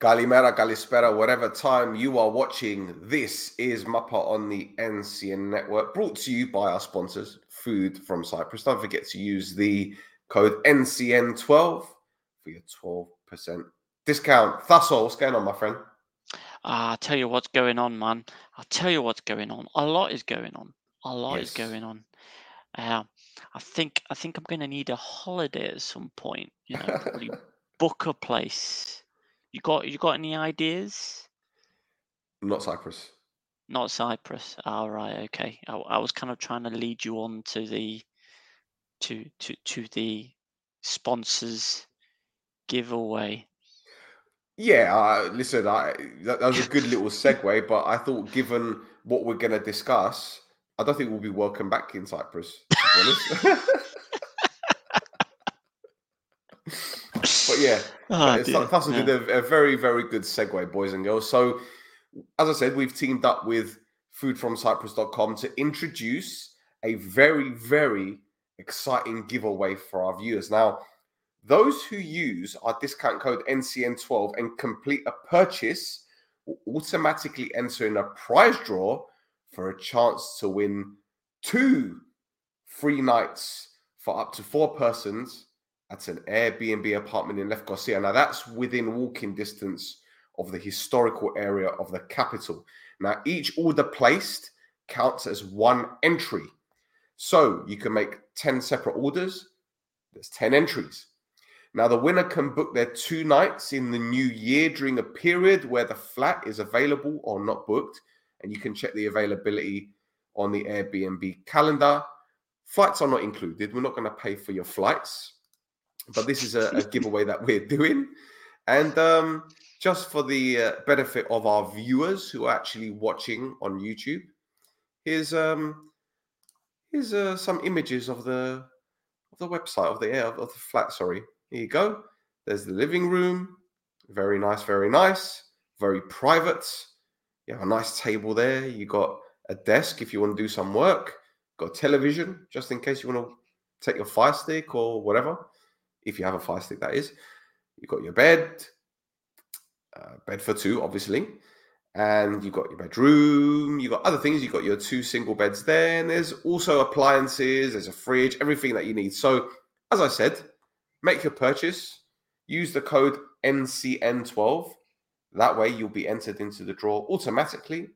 Galimera, Galispera, whatever time you are watching, this is Mappa on the NCN network, brought to you by our sponsors, Food from Cyprus. Don't forget to use the code NCN12 for your 12% discount. That's all. What's going on, my friend? Ah, I'll tell you what's going on, man. I'll tell you what's going on. A lot is going on. A lot is going on. Uh, I think I think I'm going to need a holiday at some point. You know, probably book a place. You got you got any ideas? Not Cyprus. Not Cyprus. All right, okay. I, I was kind of trying to lead you on to the to to to the sponsors giveaway. Yeah, uh, listen, I, that, that was a good little segue, but I thought given what we're going to discuss, I don't think we'll be welcome back in Cyprus. To be honest. but yeah, Oh, it's dear. Yeah. did a, a very, very good segue, boys and girls. So, as I said, we've teamed up with foodfromcyprus.com to introduce a very, very exciting giveaway for our viewers. Now, those who use our discount code NCN12 and complete a purchase will automatically enter in a prize draw for a chance to win two free nights for up to four persons at an Airbnb apartment in Lefkosia. Now, that's within walking distance of the historical area of the capital. Now, each order placed counts as one entry. So you can make 10 separate orders, there's 10 entries. Now, the winner can book their two nights in the new year during a period where the flat is available or not booked. And you can check the availability on the Airbnb calendar. Flights are not included. We're not going to pay for your flights, but this is a, a giveaway that we're doing. And um, just for the uh, benefit of our viewers who are actually watching on YouTube, here's um, here's uh, some images of the of the website of the air of the flat. Sorry, here you go. There's the living room. Very nice, very nice, very private. You have a nice table there. You got a desk if you want to do some work. Got a television just in case you want to take your fire stick or whatever. If you have a fire stick, that is. You've got your bed, uh, bed for two, obviously, and you've got your bedroom. you've got other things. You've got your two single beds there, and there's also appliances. There's a fridge, everything that you need. So, as I said, make your purchase. Use the code NCN12. That way, you'll be entered into the draw automatically,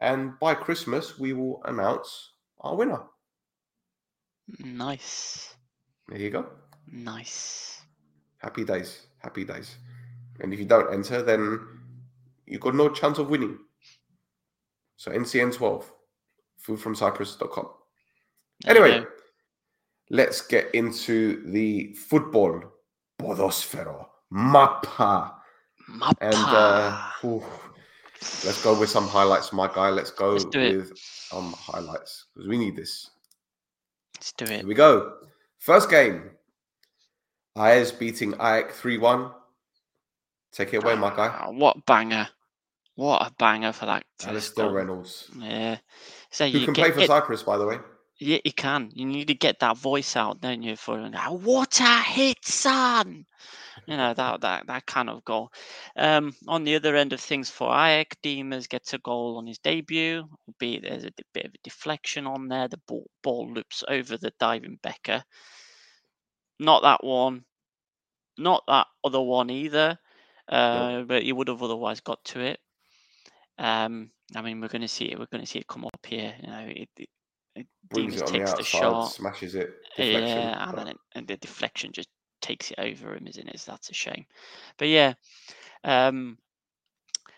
and by Christmas, we will announce our winner. Nice, There you go. Nice. Happy days. Happy days. And if you don't enter, then you've got no chance of winning. So NCN12, foodfromcyprus.com. There you Anyway, let's get into the football. Podosfero. Mappa. And uh, Mappa. ooh, let's go with some highlights, my guy. Let's go Let's with some highlights because we need this. Let's do it. Here we go. First game. Ayes beating Ajax 3 1. Take it away, my guy. Ah, what banger! What a banger for that. Alistair. Reynolds. Yeah. So Who you can get, play for get- Cyprus, by the way. Yeah, you can. You need to get that voice out, don't you? For "Ah, what a hit, son! You know that that that kind of goal. Um, on the other end of things for Ajax, Diemers gets a goal on his debut, albeit there's a bit of a deflection on there. The ball, ball loops over the diving Becker. Not that one. Not that other one either. Uh, but you would have otherwise got to it. Um, I mean, we're going to see it. We're going to see it come up here. You know, it, it, it Brings it the takes the outside, shot. smashes it. Deflection. Yeah, and then it, and the deflection just takes it over him, isn't it? So that's a shame. But yeah, um,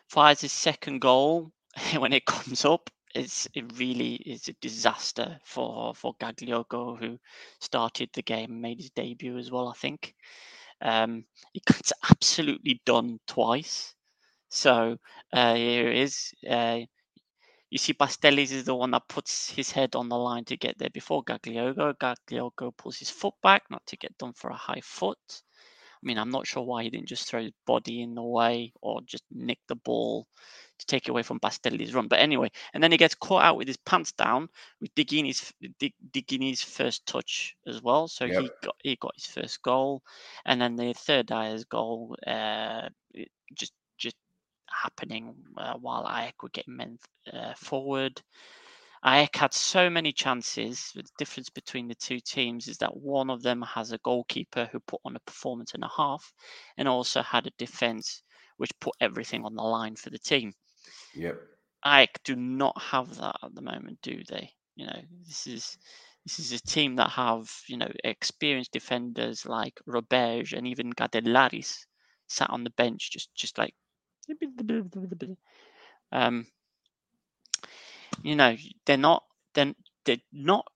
fires his second goal when it comes up. It's it really is a disaster for for Gagliogo, who started the game made his debut as well. I think um, he gets absolutely done twice. So uh, here it is. Uh, you see, Pastellis is the one that puts his head on the line to get there before Gagliogo. Gagliogo pulls his foot back, not to get done for a high foot. I mean, I'm not sure why he didn't just throw his body in the way or just nick the ball to take it away from Bastelli's run. But anyway, and then he gets caught out with his pants down with Digini's Dig, Digini's first touch as well. So Yep. he got he got his first goal, and then the third Dyer's goal uh, it just uh, while Ajax were getting men uh, forward. Ajax had so many chances. The difference between the two teams is that one of them has a goalkeeper who put on a performance and a half, and also had a defense which put everything on the line for the team. Yep. Ajax do not have that at the moment, do they? You know, this is this is a team that have you know experienced defenders like Roberge and even Gadelaris sat on the bench, just just like um, you know, they're not then they're, they're not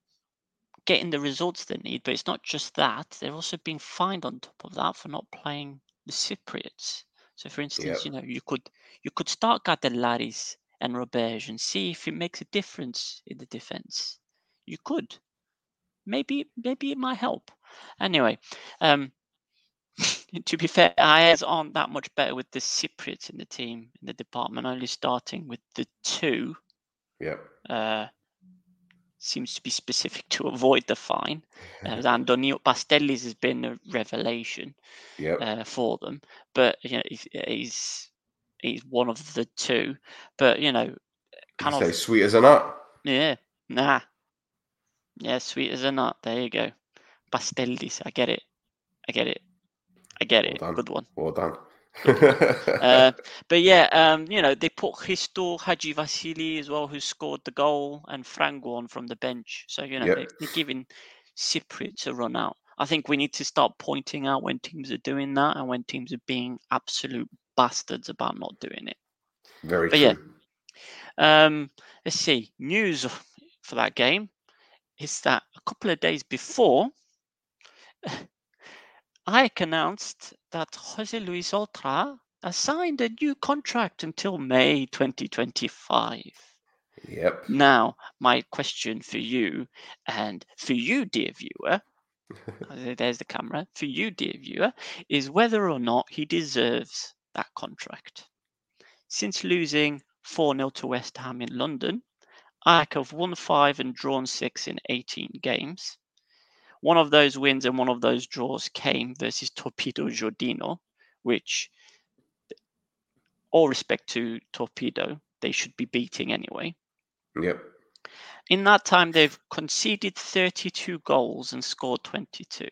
getting the results they need. But it's not just that; they're also being fined on top of that for not playing the Cypriots. So, for instance, Yep. you know, you could you could start Gadelaris and Roberge and see if it makes a difference in the defense. You could. Maybe maybe it might help. Anyway, um, to be fair, Ayers aren't that much better with the Cypriots in the team in the department, only starting with the two. Yep. Uh, seems to be specific to avoid the fine. Uh, Antonio Pastellis has been a revelation Yep. uh, for them, but you know he's, he's he's one of the two. But you know, you kind say of sweet as a nut. yeah, nah, yeah, sweet as a nut. There you go, Pastellis. I get it. I get it. I get it. done. Good one. Well done. Uh, but yeah, um, you know, they put Christo Haji Vasili as well, who scored the goal, and Franguon from the bench. So, you know, Yep. they, they're giving Cypriots a run out. I think we need to start pointing out when teams are doing that and when teams are being absolute bastards about not doing it. Very But true. yeah. Um, let's see. News for that game is that a couple of days before, Ike announced that Jose Luis Oltra has signed a new contract until May 2025. Yep. Now, my question for you, and for you, dear viewer, uh, there's the camera, for you, dear viewer, is whether or not he deserves that contract. Since losing 4 0 to West Ham in London, Ajax have won five and drawn six in 18 games. One of those wins and one of those draws came versus Torpedo Zhodino, which, all respect to Torpedo, they should be beating anyway. Yep. In that time, they've conceded 32 goals and scored 22.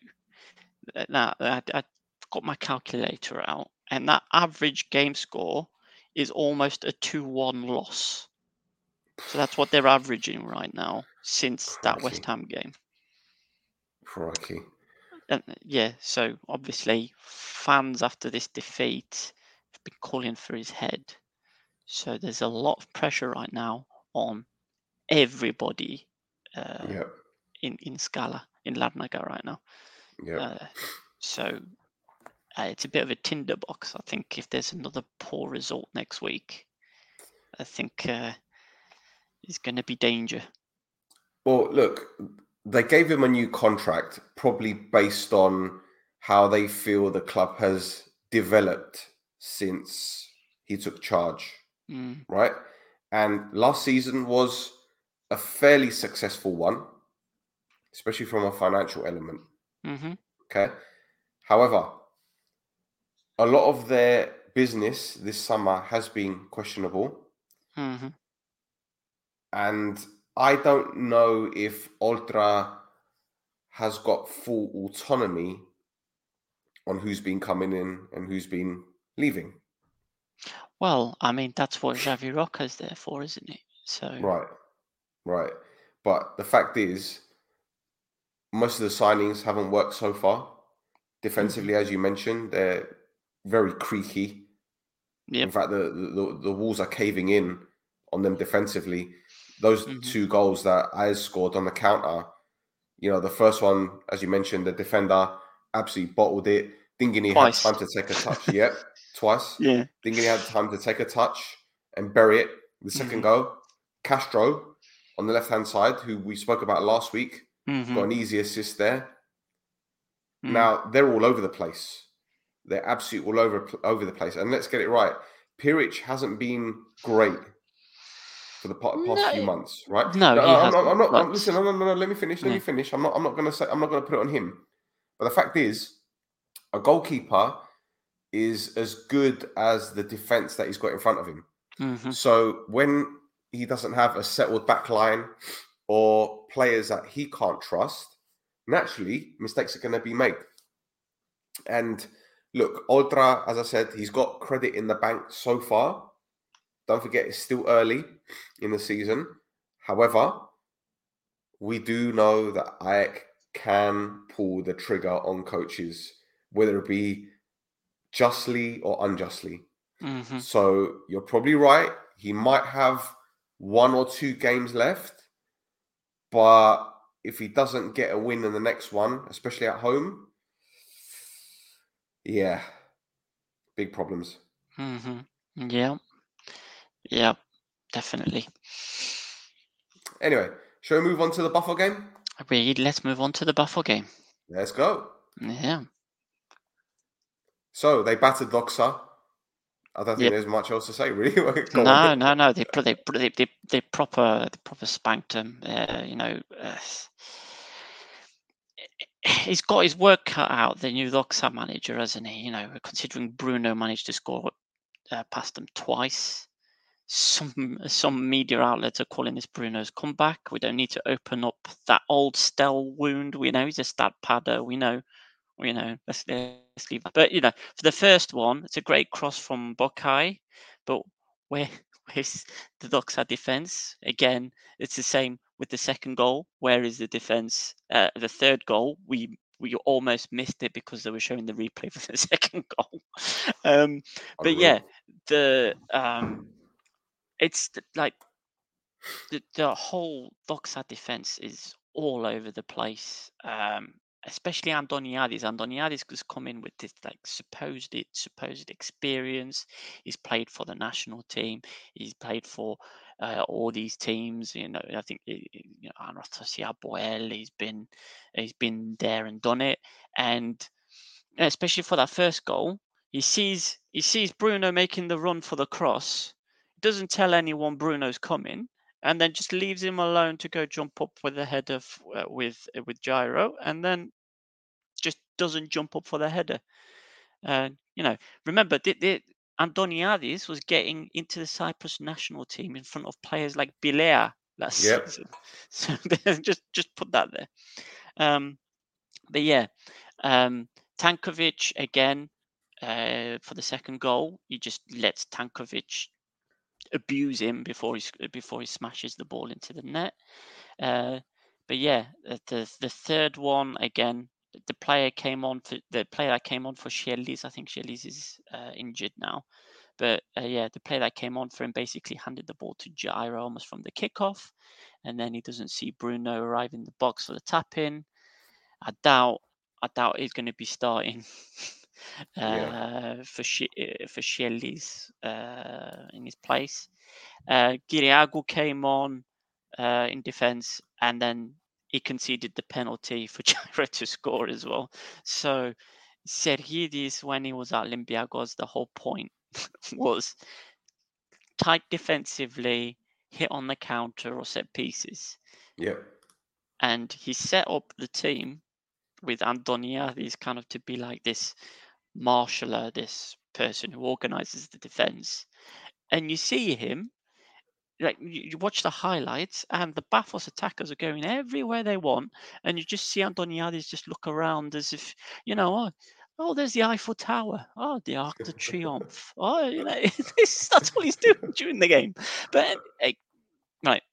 Uh, Now, I, I got my calculator out, and that average game score is almost a 2 1 loss. So that's what they're averaging right now since that West Ham game. Crikey. And uh, yeah, so obviously, fans after this defeat have been calling for his head. So there's a lot of pressure right now on everybody uh, Yep. in in Scala in Larnaca right now. Yep. Uh, so uh, it's a bit of a tinderbox. I think if there's another poor result next week, I think uh, it's going to be danger. Well, look, they gave him a new contract, probably based on how they feel the club has developed since he took charge, Mm, right? And last season was a fairly successful one, especially from a financial element. hmm Okay. However, a lot of their business this summer has been questionable. hmm And I don't know if Oltra has got full autonomy on who's been coming in and who's been leaving. Well, I mean that's what Xavi Roca's there for, isn't it? So Right. Right. But the fact is, most of the signings haven't worked so far. Defensively, as you mentioned, they're very creaky. In fact, the, the the walls are caving in on them defensively. Those Mhm. two goals that I scored on the counter, you know, the first one, as you mentioned, the defender absolutely bottled it. Thinking he Twice. had time to take a touch. yep, twice. Yeah. Thinking he had time to take a touch and bury it. The 2nd Mhm. goal, Castro on the left hand side, who we spoke about last week, hmm got an easy assist there. Mm. Now they're all over the place. They're absolutely all over over the place. And let's get it right. Pirich hasn't been great for the pa- past few months, right? no, he I'm, not- I'm not. I'm, listen, no, no, no, no. Let me finish. Let Yeah. me finish. I'm not. I'm not going to say. I'm not going to put it on him. But the fact is, a goalkeeper is as good as the defense that he's got in front of him. hmm So when he doesn't have a settled back line or players that he can't trust, naturally mistakes are going to be made. And look, Oltra, as I said, he's got credit in the bank so far. Don't forget, it's still early in the season. However, we do know that Ajax can pull the trigger on coaches, whether it be justly or unjustly. hmm So you're probably right. He might have one or two games left, but if he doesn't get a win in the next one, especially at home, yeah, big problems. hmm Yeah. Yeah. Definitely. Anyway, shall we move on to the Buffalo game? Agreed. Let's move on to the Buffalo game. Let's go. Yeah. So they battered Doxa. I don't think Yep. there's much else to say, really. No, on. no, no. They they they they, proper they proper spanked him. Uh, you know, uh, he's got his work cut out. The new Doxa manager, hasn't he? You know, considering Bruno managed to score uh, past them twice. Some some media outlets are calling this Bruno's comeback. We don't need to open up that old Stell wound. We know he's a stat padder. We know, we know. Let's let's leave that. But you know, for the first one, it's a great cross from Bokai, but where where's the Doxa defense? Again, it's the same with the second goal. Where is the defense? Uh, the third goal, we we almost missed it because they were showing the replay for the second goal. Um, but yeah, the um, it's like the, the whole Doxa defense is all over the place. Um, especially Andoniadis. Andoniadis has come in with this like supposed supposed experience. He's played for the national team. He's played for uh, all these teams. You know, I think you know Anatosia Boel. He's been he's been there and done it. And especially for that first goal, he sees he sees Bruno making the run for the cross. Doesn't tell anyone Bruno's coming and then just leaves him alone to go jump up with the header f- uh, with uh, with Jairo, and then just doesn't jump up for the header. Uh, you know, remember the, the Antoniadis was getting into the Cyprus national team in front of players like Bilea last Yep. season. So just just put that there. Um, but yeah, um, Tankovic again uh, for the second goal. He just lets Tankovic abuse him before he before he smashes the ball into the net. Uh, but yeah, the, the the third one again. The player came on for the player that came on for Shellis. I think Shellis is uh, injured now, but uh, yeah, the player that came on for him basically handed the ball to Jairo almost from the kickoff, and then he doesn't see Bruno arrive in the box for the tap in. I doubt I doubt he's going to be starting Yeah. uh, for Shi uh, for Shellis uh, in his place. Uh, Giriagu came on uh, in defence, and then he conceded the penalty for Jairo to score as well. So Sergidis, when he was at Olympiacos, the whole point was tight defensively, hit on the counter or set pieces, Yep. and he set up the team with Antoniadis kind of to be like this marshaller, this person who organizes the defense. And you see him, like you, watch the highlights, and the Bafos attackers are going everywhere they want, and you just see Antoniadis just look around as if, you know, oh, oh there's the Eiffel Tower, oh, the Arc de Triomphe, oh, you know, that's all he's doing during the game. But uh, right,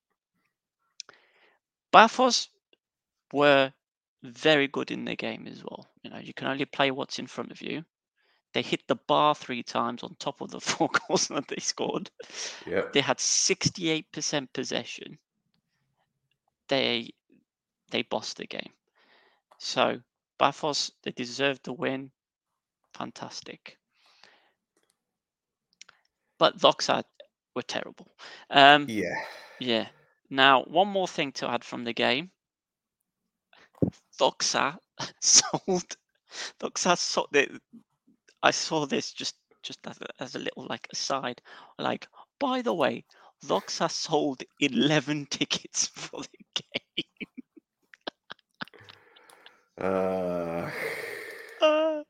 Bafos were very good in the game as well. You know, you can only play what's in front of you. They hit the bar three times on top of the four goals that they scored. Yep. They had 68% possession. They they bossed the game. So Bafos, they deserved the win. Fantastic. But Doxa were terrible. Um, Yeah. yeah. Now, one more thing to add from the game. Doxa sold. Doxa sold. They, I saw this just just as a, as a little like aside. Like, by the way, Doxa sold eleven tickets for the game. Uh, Ah,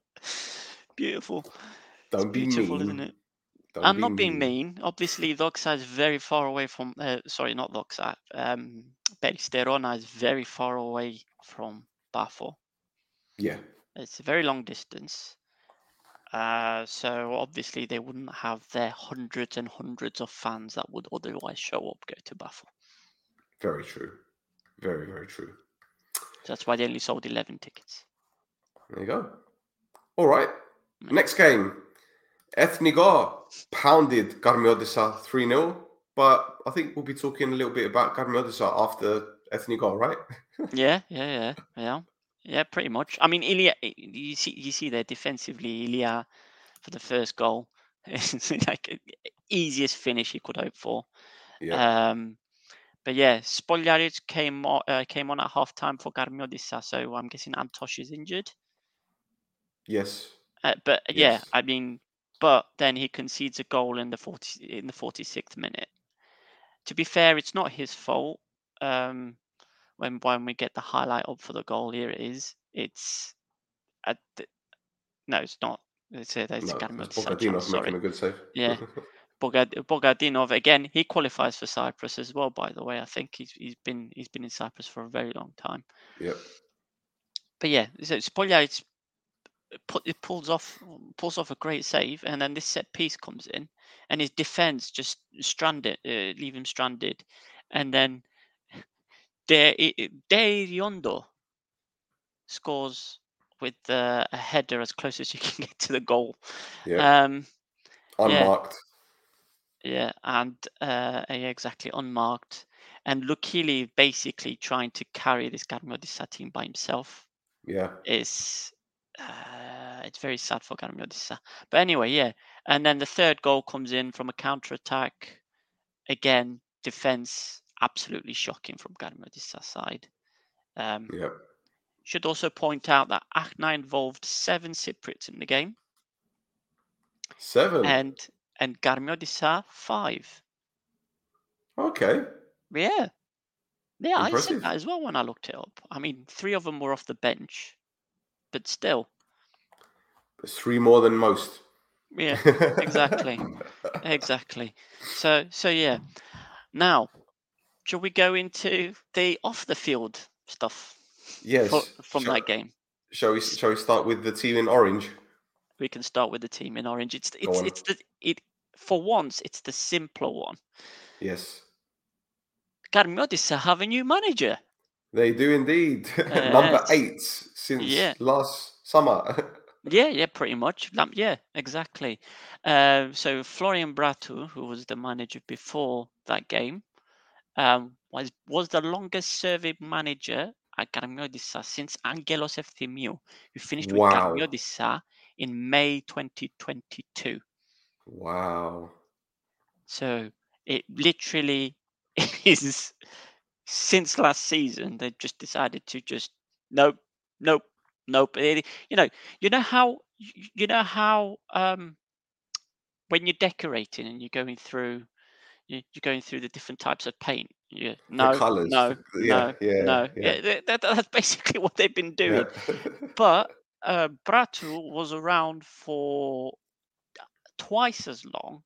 beautiful. don't be Beautiful, mean. isn't it? Don't I'm be not being mean. Obviously, Doxa is very far away from. Uh, sorry, not Doxa. Um, Peristerona is very far away from Bafo. Yeah, It's a very long distance. Uh, so obviously they wouldn't have their hundreds and hundreds of fans that would otherwise show up go to Bafo. very true. Very, very true. That's why they only sold 11 tickets. There you go. All right. Mm. Next game. Ethnigar pounded Karmiotissa 3 0. But I think we'll be talking a little bit about Karmiotissa after Ethnigar, right? yeah, yeah, yeah, yeah, yeah. Pretty much. I mean, Ilia. You see, you see there defensively, Ilia for the first goal. It's like easiest finish he could hope for. Yeah. Um, but yeah, Spoljaric came on, uh, came on at half time for Karmiotissa, so I'm guessing Antosh is injured. yes. Uh, but yeah, I mean, but then he concedes a goal in the 40 in the 46th minute. To be fair, it's not his fault. Um, when when we get the highlight up for the goal, here it is. It's at the, no, it's not. It's, uh, it's No, it's Bogadinov sorry. making a good save. Yeah. Bogad- Bogadinov again. He qualifies for Cyprus as well. By the way, I think he's he's been he's been in Cyprus for a very long time. yep. But yeah, so put it pulls off pulls off a great save, and then this set piece comes in, and his defense just stranded, uh, leave him stranded, and then De De Riondo scores with uh, a header as close as you can get to the goal. Yeah. Um, Unmarked. yeah, and uh, yeah, exactly unmarked, and Lukili basically trying to carry this Karmiotissa team by himself Yeah. is uh, it's very sad for Karmiotissa. But anyway, yeah. And then the third goal comes in from a counter attack. Again, defense absolutely shocking from Karmiotissa side. Um, Yep. should also point out that Achna involved seven Cypriots in the game, Seven. and and Karmiotissa five. okay. Yeah, yeah, I Impressive. said that as well when I looked it up. I mean, three of them were off the bench, but still, It's three more than most. yeah. exactly. exactly. So so yeah. Now, shall we go into the off the field stuff Yes. fro- from shall, that game? Shall we? Shall we start with the team in orange? We can start with the team in orange. It's it's on. it's the it for once it's the simpler one. Yes, Karmiotissa have a new manager. They do indeed. Number eight since Yeah. last summer. Yeah, yeah, pretty much. Yeah, exactly. Uh, so Florian Bratu, who was the manager before that game, um, was was the longest serving manager at Karmiotissa since Angelos Efthymiou, who finished with Wow. Karmiotissa in May 2022. wow. So it literally is since last season they just decided to just nope, nope, nope. It- you know, you know how you know how um when you're decorating and you're going through you- you're going through the different types of paint. You no, no, Yeah. no, yeah. no. Yeah. Yeah, that- that- that's basically what they've been doing. yeah. But uh, Bratu was around for twice as long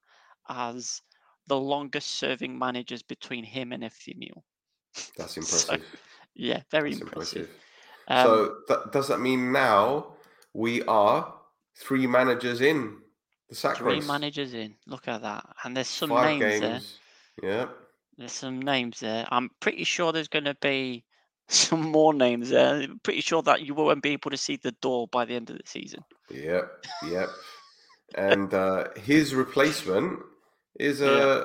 as the longest serving managers between him and Efthymiou. That's So, impressive. yeah, very That's impressive. impressive. Um, so that, does that mean now we are three managers in the sack three race? managers in. Look at that. And there's some Five names there. Yeah. There's some names there. I'm pretty sure there's going to be some more names there. I'm pretty sure that you won't be able to see the door by the end of the season. Yep. Yep. and uh, his replacement is uh, Yeah.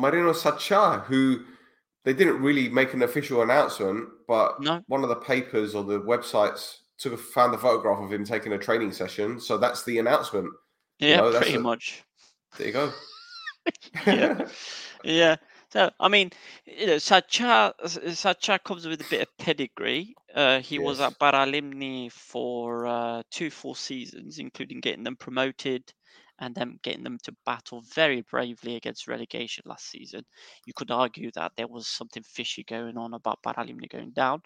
Marino Sacha, who they didn't really make an official announcement, but No. one of the papers or the websites took a, found the photograph of him taking a training session. So that's the announcement. Yeah, know, that's pretty a- much. There you go. Yeah. Yeah. So I mean, you know, Sacha Sacha comes with a bit of pedigree. Uh, he was Yes. at Baralimni for uh, two full seasons, including getting them promoted and then getting them to battle very bravely against relegation last season. You could argue that there was something fishy going on about Baralimni going down,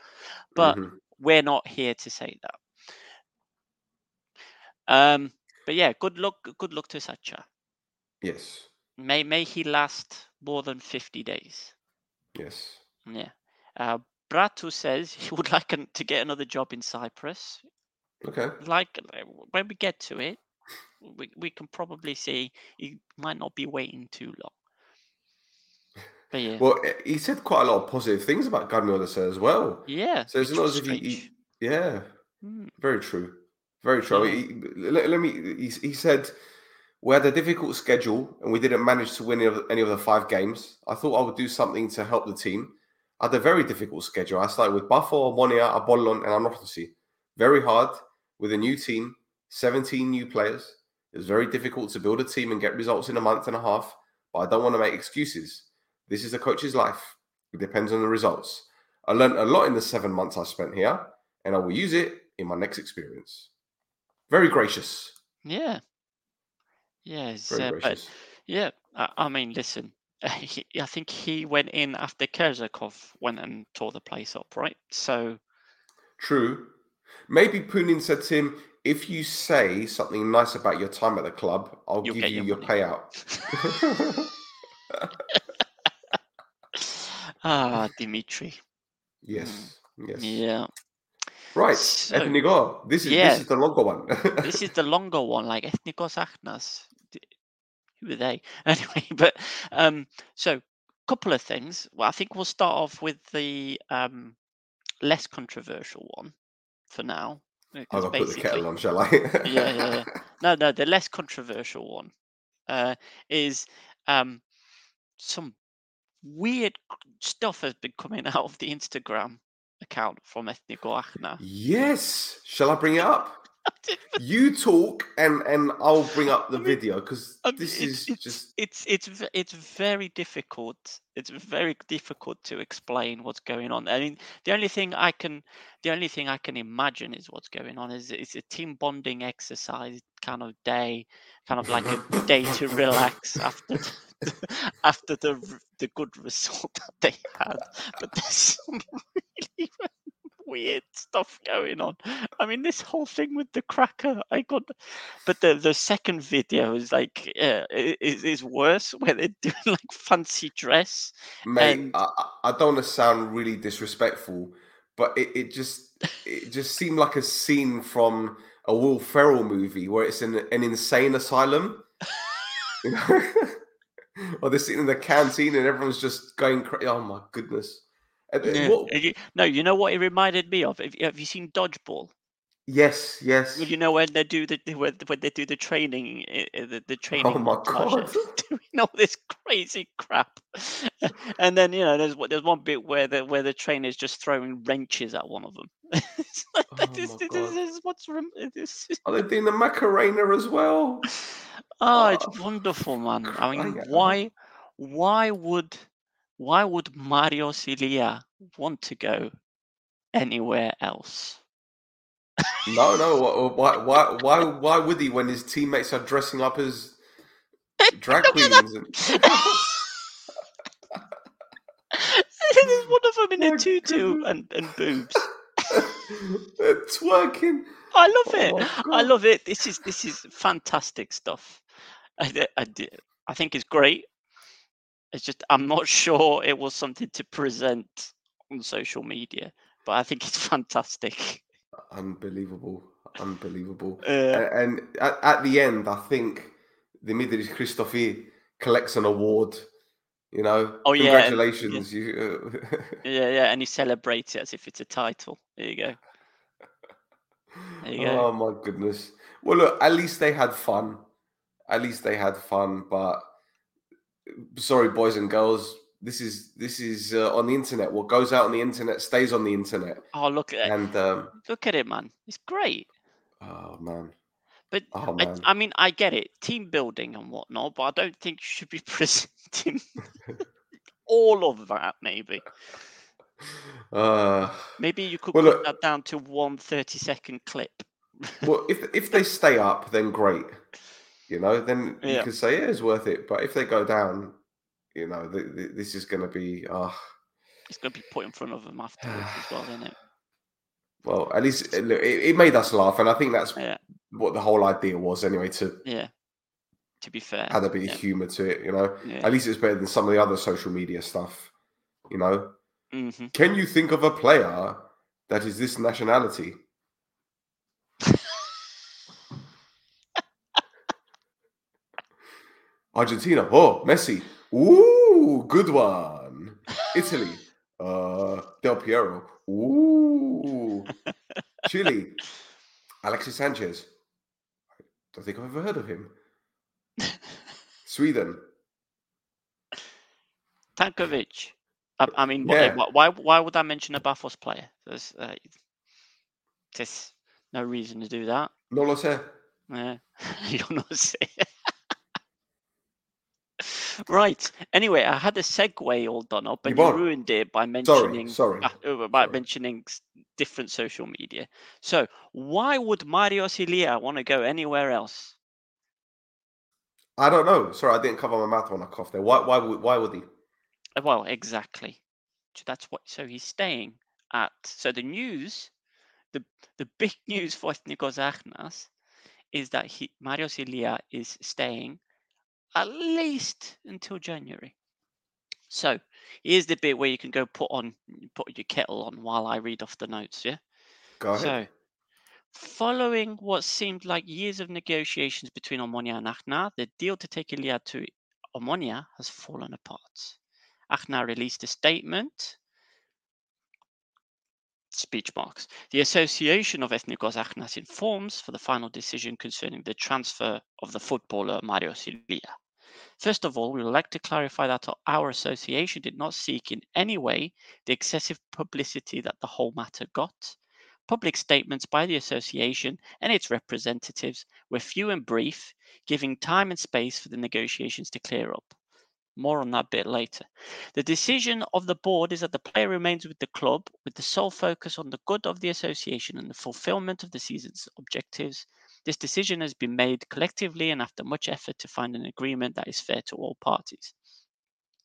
but Mhm. we're not here to say that. Um, but yeah, good luck. Good luck to Sacha. Yes. May may he last more than fifty days. Yes. Yeah. Uh, Bratu says he would like to get another job in Cyprus. Okay. Like uh, when we get to it, we we can probably see he might not be waiting too long. But yeah, Well, eh, he said quite a lot of positive things about Gardner as well. yeah. So it's not as if he, he yeah, Hmm. very true, very true. Yeah. He, let, let me. He, he said we had a difficult schedule and we didn't manage to win any of, any of the five games. I thought I would do something to help the team. I had a very difficult schedule. I started with Buffalo, Monia, Apollon, and Anorthosis. Very hard with a new team, 17 new players. It was very difficult to build a team and get results in a month and a half, but I don't want to make excuses. This is a coach's life. It depends on the results. I learned a lot in the seven months I spent here, and I will use it in my next experience. Very gracious. Yeah. Yeah, Very uh, but yeah, I, I mean, listen, he, I think he went in after Kerzakov went and tore the place up, right? So True. Maybe Punin said to him, if you say something nice about your time at the club, I'll You'll give you your your payout. ah, Dimitri. yes. Yes. Yeah. Right. So-. This is yeah. this is the longer one. this is the longer one, like Ethnikos Achnas. Who are they? Anyway, but um, so couple of things. Well, I think we'll start off with the um, less controversial one for now. I'll because go put the kettle on, shall I? yeah, yeah, yeah. No, no, the less controversial one uh, is um, some weird stuff has been coming out of the Instagram account from Ethnico Achna. Yes. Shall I bring it up? You talk and and I'll bring up the I mean, video because this it's, is it's, just it's it's it's very difficult. It's very difficult to explain what's going on. I mean, the only thing I can the only thing I can imagine is what's going on is it's a team bonding exercise kind of day, kind of like a day to relax after the, after the the good result that they had. But there's some really weird stuff going on. I mean, this whole thing with the cracker, I got. But the the second video is like uh, is is worse, where they're doing like fancy dress. mate. and- I, I- don't want to sound really disrespectful, but it, it just it just seemed like a scene from a Will Ferrell movie where it's in an insane asylum. You know? or they're sitting in the canteen and everyone's just going crazy. Oh my goodness. And, uh, Yeah. what- no, you know what it reminded me of? Have you, have you seen Dodgeball? yes, yes. Well, You know when they do the when, when they do the training, uh, uh, the, the training. Oh my god. doing all this crazy crap, and then you know there's one- there's one bit where the where the trainer's just throwing wrenches at one of them. It's like, Oh this, my this, God. this is what's this is- Are they doing the Macarena as well? Oh, it's Oh, wonderful, man. I mean, why, why would, why would Marios Ilia want to go anywhere else? No, no. Why, why, why, why would he when his teammates are dressing up as drag queens? And... There's one of them in a tutu and, and boobs. They're twerking. I love it. Oh, I love it. This is this is fantastic stuff. I I think it's great. It's just I'm not sure it was something to present on social media, but I think it's fantastic. Unbelievable, unbelievable. Uh, And at, at the end, I think the Dimitris Christofi collects an award. You know, Oh, yeah, congratulations! You, uh, Yeah, yeah, and he celebrates it as if it's a title. There you go. There you go. oh my goodness. Well, look, at least they had fun. At least they had fun. But sorry, boys and girls, this is this is uh, on the internet. What goes out on the internet stays on the internet. Oh, look at it! And um, look at it, man. It's great. oh man, But oh I, man. I mean, I get it, team building and whatnot, but I don't think you should be presenting all of that. Maybe, Uh, maybe you could Well, cut look- that down to one 30 second clip. well, if if they stay up, then great. You know, then you can say yeah, it's worth it. But if they go down, you know, th- th- this is going to be. Uh, It's going to be put in front of them afterwards as well, isn't it? well, at least look, it, it made us laugh, and I think that's Yeah, what the whole idea was anyway. To yeah, To be fair, had a bit yeah. of humour to it, you know. Yeah. At least it's better than some of the other social media stuff, you know. hmm Can you think of a player that is this nationality? Argentina. Oh, Messi. Ooh, good one. Italy. Uh, Del Piero. Ooh. Chile. Alexis Sanchez. I don't think I've ever heard of him. Sweden. Tankovic. I, I mean, Yeah. wh- why why would I mention a Bafos player? There's uh, there's no reason to do that. No lo sé. Yeah, you not say. Right. Anyway, I had a segue all done up, and you Yvonne. ruined it by mentioning sorry. uh, uh, by sorry. mentioning different social media. So, why would Marios Ilia want to go anywhere else? I don't know. Sorry, I didn't cover my mouth when I coughed there. Why? Why would? Why would he? Uh, Well, exactly. So that's what. So he's staying at. So the news, the the big news for Ethnikos Achnas is that he Marios Ilia is staying at least until January. So here's the bit where you can go put on put your kettle on while I read off the notes. Yeah. Go ahead. So, following what seemed like years of negotiations between Omonia and Achna, the deal to take Iliad to Omonia has fallen apart. Achna released a statement. Speech marks. The Association of Ethnikos Achnas informs for the final decision concerning the transfer of the footballer Marios Ilia. First of all, we would like to clarify that our association did not seek in any way the excessive publicity that the whole matter got. Public statements by the association and its representatives were few and brief, giving time and space for the negotiations to clear up. More on that bit later. The decision of the board is that the player remains with the club with the sole focus on the good of the association and the fulfillment of the season's objectives. This decision has been made collectively and after much effort to find an agreement that is fair to all parties.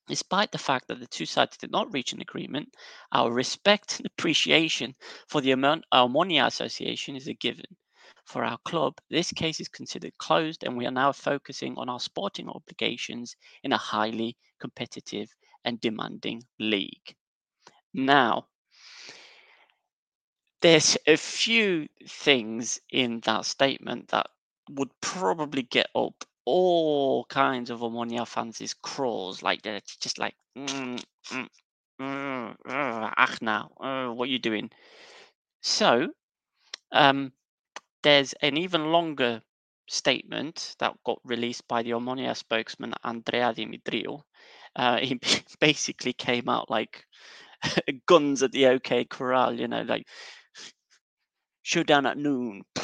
Despite the fact that the two sides did not reach an agreement, our respect and appreciation for the Omonia Association is a given. For our club, this case is considered closed and we are now focusing on our sporting obligations in a highly competitive and demanding league. Now, there's a few things in that statement that would probably get up all kinds of Omonia fans' crawls. Like they're just like, mm, mm, mm, ach now, uh, what are you doing? So, um, there's an even longer statement that got released by the Omonia spokesman Andrea Dimitriou. Uh, he basically came out like guns at the OK Corral, you know, like showdown at noon.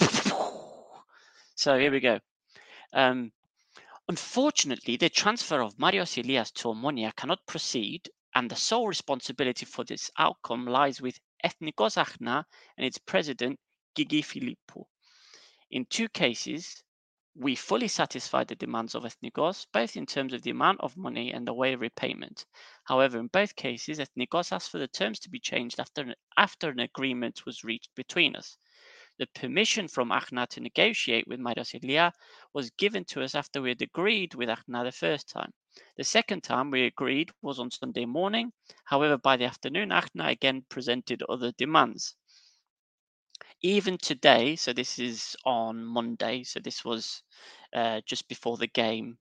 so here we go. Um, unfortunately, the transfer of Marios Ilias to Omonia cannot proceed, and the sole responsibility for this outcome lies with Ethnikos Achna and its president, Gigi Philippou. In two cases, we fully satisfied the demands of Ethnikos, both in terms of the amount of money and the way of repayment. However, in both cases, Ethnikos asked for the terms to be changed after an, after an agreement was reached between us. The permission from Achna to negotiate with Marios Ilia was given to us after we had agreed with Achna the first time. The second time we agreed was on Sunday morning. However, by the afternoon, Achna again presented other demands. Even today, so this is on Monday, so this was uh, just before the game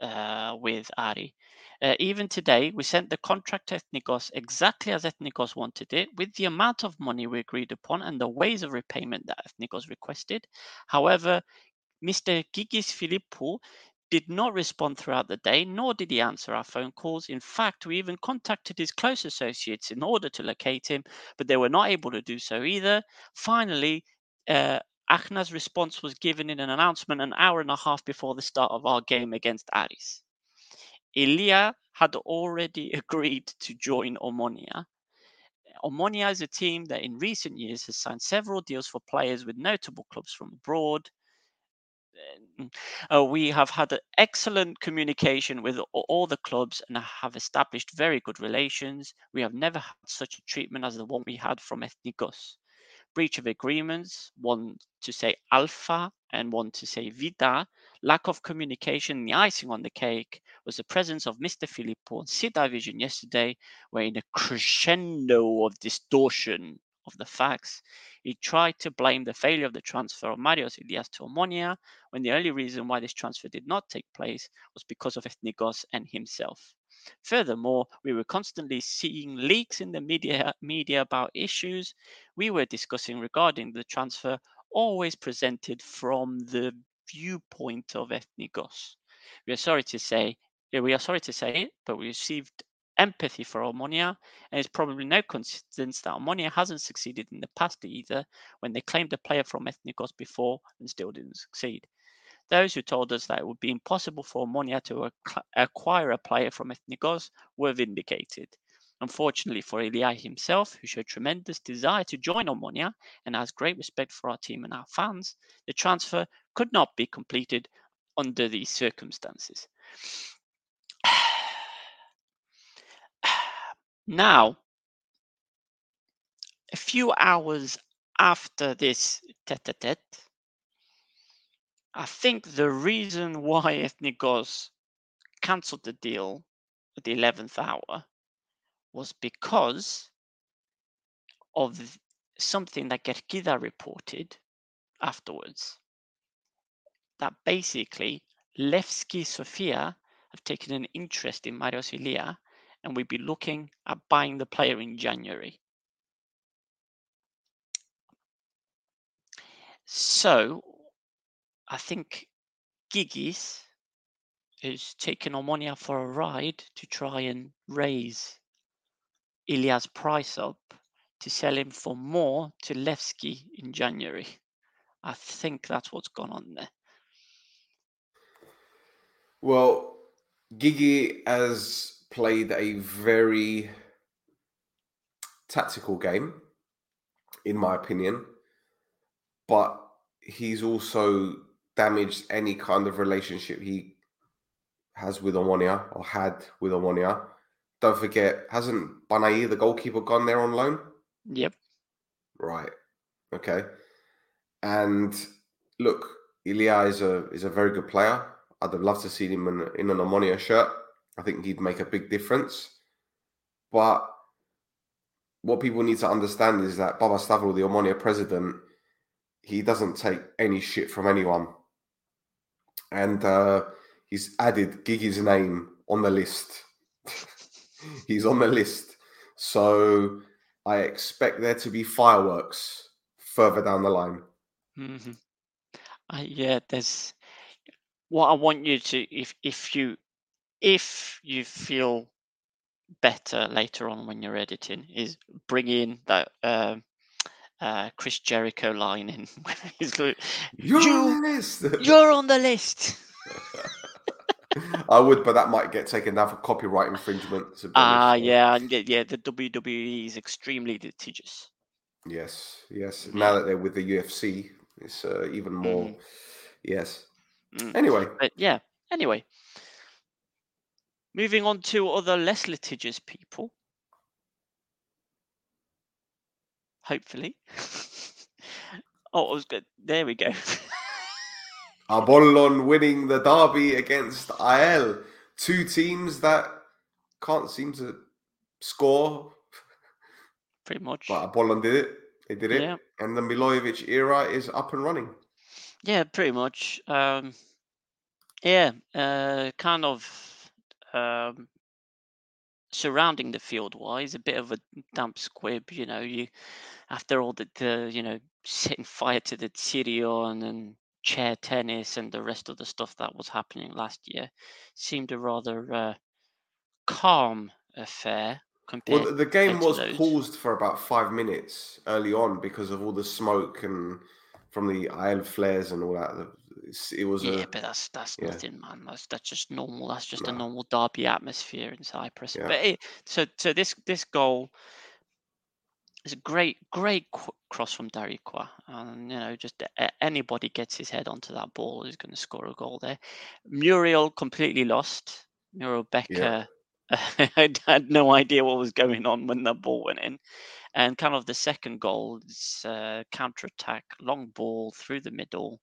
uh, with Ari. Uh, even today, we sent the contract to Ethnikos exactly as Ethnikos wanted it, with the amount of money we agreed upon and the ways of repayment that Ethnikos requested. However, Mr. Gigis Philippou did not respond throughout the day, nor did he answer our phone calls. In fact, we even contacted his close associates in order to locate him, but they were not able to do so either. Finally, uh, Achna's response was given in an announcement an hour and a half before the start of our game against Aris. Ilia had already agreed to join Omonia. Omonia is a team that in recent years has signed several deals for players with notable clubs from abroad. Uh, we have had excellent communication with all the clubs and have established very good relations. We have never had such a treatment as the one we had from Ethnikos. breach of agreements, one to say alpha and one to say vida, lack of communication, the icing on the cake was the presence of Mr. Filippo on Sidai Vision yesterday, where in a crescendo of distortion of the facts, he tried to blame the failure of the transfer of Marios Ilias to Omonia, when the only reason why this transfer did not take place was because of Ethnikos and himself. Furthermore, we were constantly seeing leaks in the media, media about issues we were discussing regarding the transfer, always presented from the viewpoint of Ethnikos. We are sorry to say, we are sorry to say it, but we received empathy for Omonia, and it's probably no coincidence that Omonia hasn't succeeded in the past either, when they claimed a player from Ethnikos before and still didn't succeed. Those who told us that it would be impossible for Omonia to acquire a player from Ethnikos were vindicated. Unfortunately for Ilia himself, who showed tremendous desire to join Omonia and has great respect for our team and our fans, the transfer could not be completed under these circumstances. Now, a few hours after this tete a tete, I think the reason why Ethnikos cancelled the deal at the 11th hour was because of something that Kerkida reported afterwards. That basically Levski Sofia have taken an interest in Marios Ilia and we'd be looking at buying the player in January. So I think Gigis is taking Omonia for a ride to try and raise Ilia's price up to sell him for more to Levski in January. I think that's what's gone on there. Well, Gigi has played a very tactical game, in my opinion, but he's also damaged any kind of relationship he has with Omonia or had with Omonia. Don't forget, hasn't Banai, the goalkeeper, gone there on loan? Yep. Right. Okay. And look, Ilia is a is a very good player. I'd have loved to see him in, in an Omonia shirt. I think he'd make a big difference. But what people need to understand is that Baba Stavro, the Omonia president, he doesn't take any shit from anyone. And uh, he's added Gigi's name on the list. he's on the list. So I expect there to be fireworks further down the line. Mm-hmm. Uh, yeah, there's what I want you to if if you if you feel better later on when you're editing, is bring in that uh, uh, Chris Jericho line in. He's like, you're you, on the list. you're on the list. I would, but that might get taken down for copyright infringement. Ah, uh, yeah, yeah. The WWE is extremely litigious. Yes, yes. Now that they're with the UFC, it's uh, even more. Mm. Yes. Mm. Anyway, but yeah. Anyway, Moving on to other less litigious people. Hopefully. oh, I was good. There we go. Apollon winning the derby against AEL. Two teams that can't seem to score. Pretty much. But Apollon did it. They did it. Yeah. And the Milojevic era is up and running. Yeah, pretty much. Um, yeah, uh, kind of um, surrounding the field wise, a bit of a damp squib. You know, you after all the, the you know setting fire to the Tyrion and chair tennis and the rest of the stuff that was happening last year, seemed a rather uh, calm affair. Well, the game was those. paused for about five minutes early on because of all the smoke and from the AEL flares and all that it was yeah, a, but that's that's yeah. nothing, man. That's that's just normal. That's just no. a normal derby atmosphere in Cyprus. Yeah. But it, so so this this goal is a great great qu- cross from Darikwa, and you know just anybody gets his head onto that ball is going to score a goal there. Muriel completely lost. Muriel Becker. I had no idea what was going on when the ball went in. And kind of the second goal is uh, counter attack, long ball through the middle.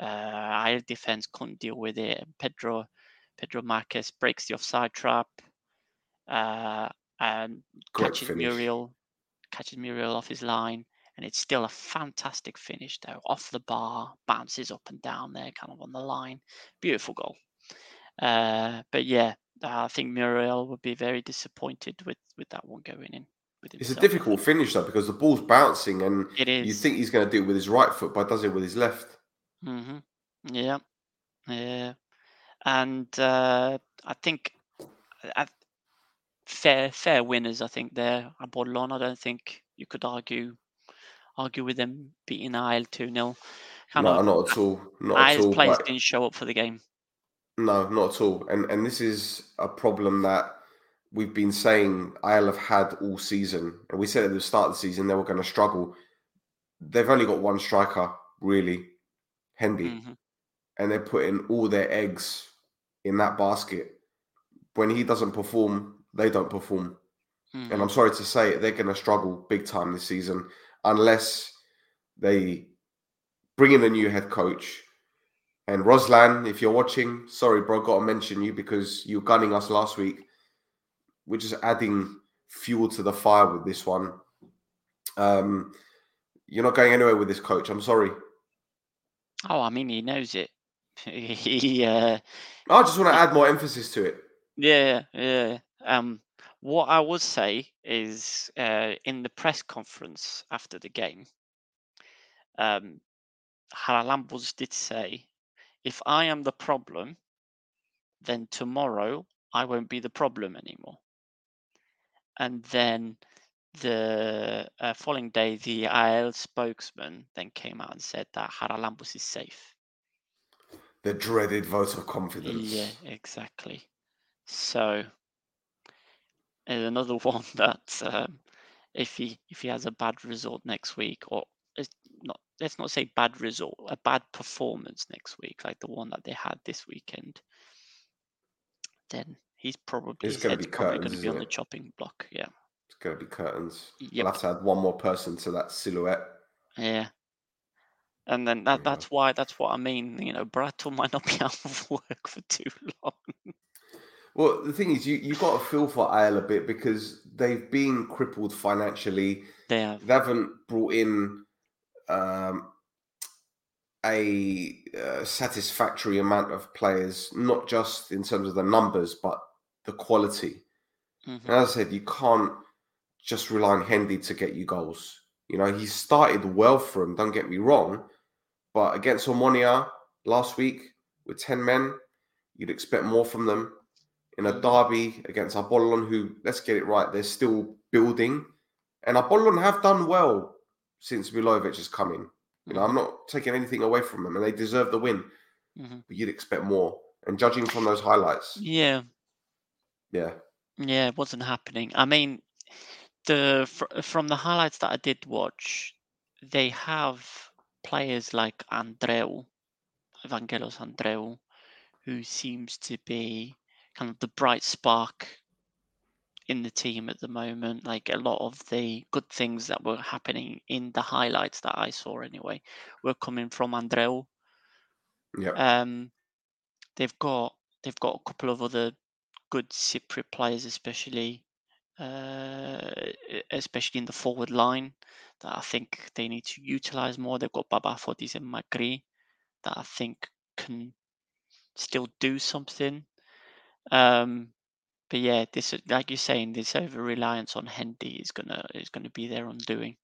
Uh, our defense couldn't deal with it. Pedro Pedro Marques breaks the offside trap uh, and Great catches finish. Muriel catches Muriel off his line, and it's still a fantastic finish though, off the bar, bounces up and down there, kind of on the line. Beautiful goal. Uh, but yeah, I think Muriel would be very disappointed with with that one going in. It's a difficult finish though because the ball's bouncing and It is. you think he's going to do it with his right foot, but does it with his left. Hmm Yeah, yeah, and uh, I think uh, fair fair winners. I think there at Bordelon. I don't think you could argue argue with them beating AEL two 0 Kind No, not at all. Not at AEL's all. players But didn't show up for the game. no, not at all. And and this is a problem that we've been saying Isle have had all season. And we said at the start of the season they were going to struggle. They've only got one striker, really, Hendy. hmm and they're putting all their eggs in that basket. When he doesn't perform, they don't perform. hmm And I'm sorry to say it, they're going to struggle big time this season unless they bring in a new head coach. And Roslan, if you're watching, sorry, bro, got to mention you because you were gunning us last week. We're just adding fuel to the fire with this one. Um, you're not going anywhere with this coach. I'm sorry. Oh, I mean, he knows it. he, uh, I just want to add more emphasis to it. yeah, yeah. Um, what I would say is, uh, in the press conference after the game, um, Haralambos did say, if I am the problem, then tomorrow I won't be the problem anymore. And then the uh, following day, the AEL spokesman then came out and said that Haralambos is safe. The dreaded vote of confidence. Yeah, exactly. So, another one that um, if he if he has a bad result next week, or it's not let's not say bad result, a bad performance next week, like the one that they had this weekend, then he's probably It's his gonna head's be probably going to be on the chopping block. Yeah, It's going to be curtains. Yep. We'll have to add one more person to that silhouette. yeah. And then that, Yeah. that's why that's what I mean. You know, Brato might not be out of work for too long. Well, the thing is, you you got to feel for AEL a bit because they've been crippled financially. They have. They haven't brought in um, a uh, satisfactory amount of players, not just in terms of the numbers, but the quality. Mhm. And as I said, you can't just rely on Hendy to get you goals. You know, he started well for him, don't get me wrong. But against Omonia last week with 10 men, you'd expect more from them. In a derby against Apollon, who, let's get it right, they're still building. And Apollon have done well since Milojevic has come in. You know, I'm not taking anything away from them, and they deserve the win. Mhm. But you'd expect more. And judging from those highlights, Yeah, yeah, Yeah, it wasn't happening. I mean, the fr- from the highlights that I did watch, they have players like Andreou, Evangelos Andreou, who seems to be kind of the bright spark in the team at the moment. Like a lot of the good things that were happening in the highlights that I saw anyway were coming from Andreou. yeah. Um, they've got they've got a couple of other good Cypriot players, especially uh, especially in the forward line that I think they need to utilize more. They've got Baba Fodis and Magri that I think can still do something. Um, but yeah, this like you're saying, this over reliance on Hendy is gonna is gonna be their undoing.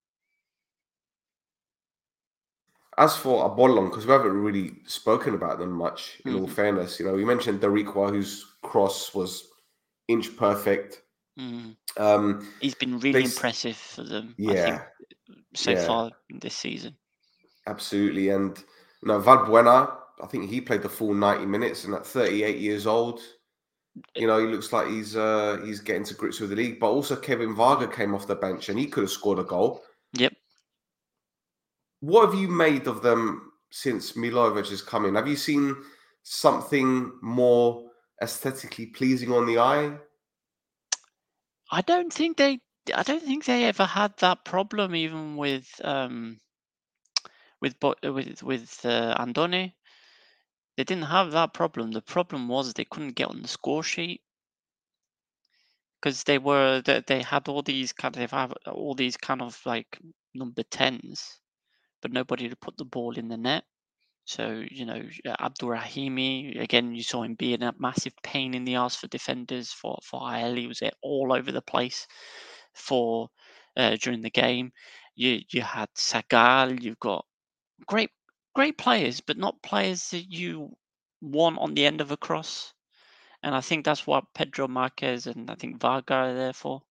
As for Apollon, because we haven't really spoken about them much, in all Mhm. fairness, you know, we mentioned Darikwa, whose cross was inch perfect. Mm. Um, He's been really They impressive for them. I think yeah, so yeah. far this season. absolutely. And you know, Valbuena, I think he played the full 90 minutes, and at 38 years old, you know, he looks like he's uh he's getting to grips with the league. But also Kevin Varga came off the bench and he could have scored a goal. Yep. What have you made of them since Milojevic has come in? Have you seen something more aesthetically pleasing on the eye I don't think they. I don't think they ever had that problem, even with um, with with with uh. They didn't have that problem. The problem was they couldn't get on the score sheet because they were they, they had all these kind of have all these kind of like number tens, but nobody to put the ball in the net. So you know Abdurahimi again, you saw him being a massive pain in the ass for defenders. For for AEL, he was all over the place for uh, during the game. You you had Sagal. You've got great great players, but not players that you want on the end of a cross. And I think that's what Pedro Marques and I think Varga are there for.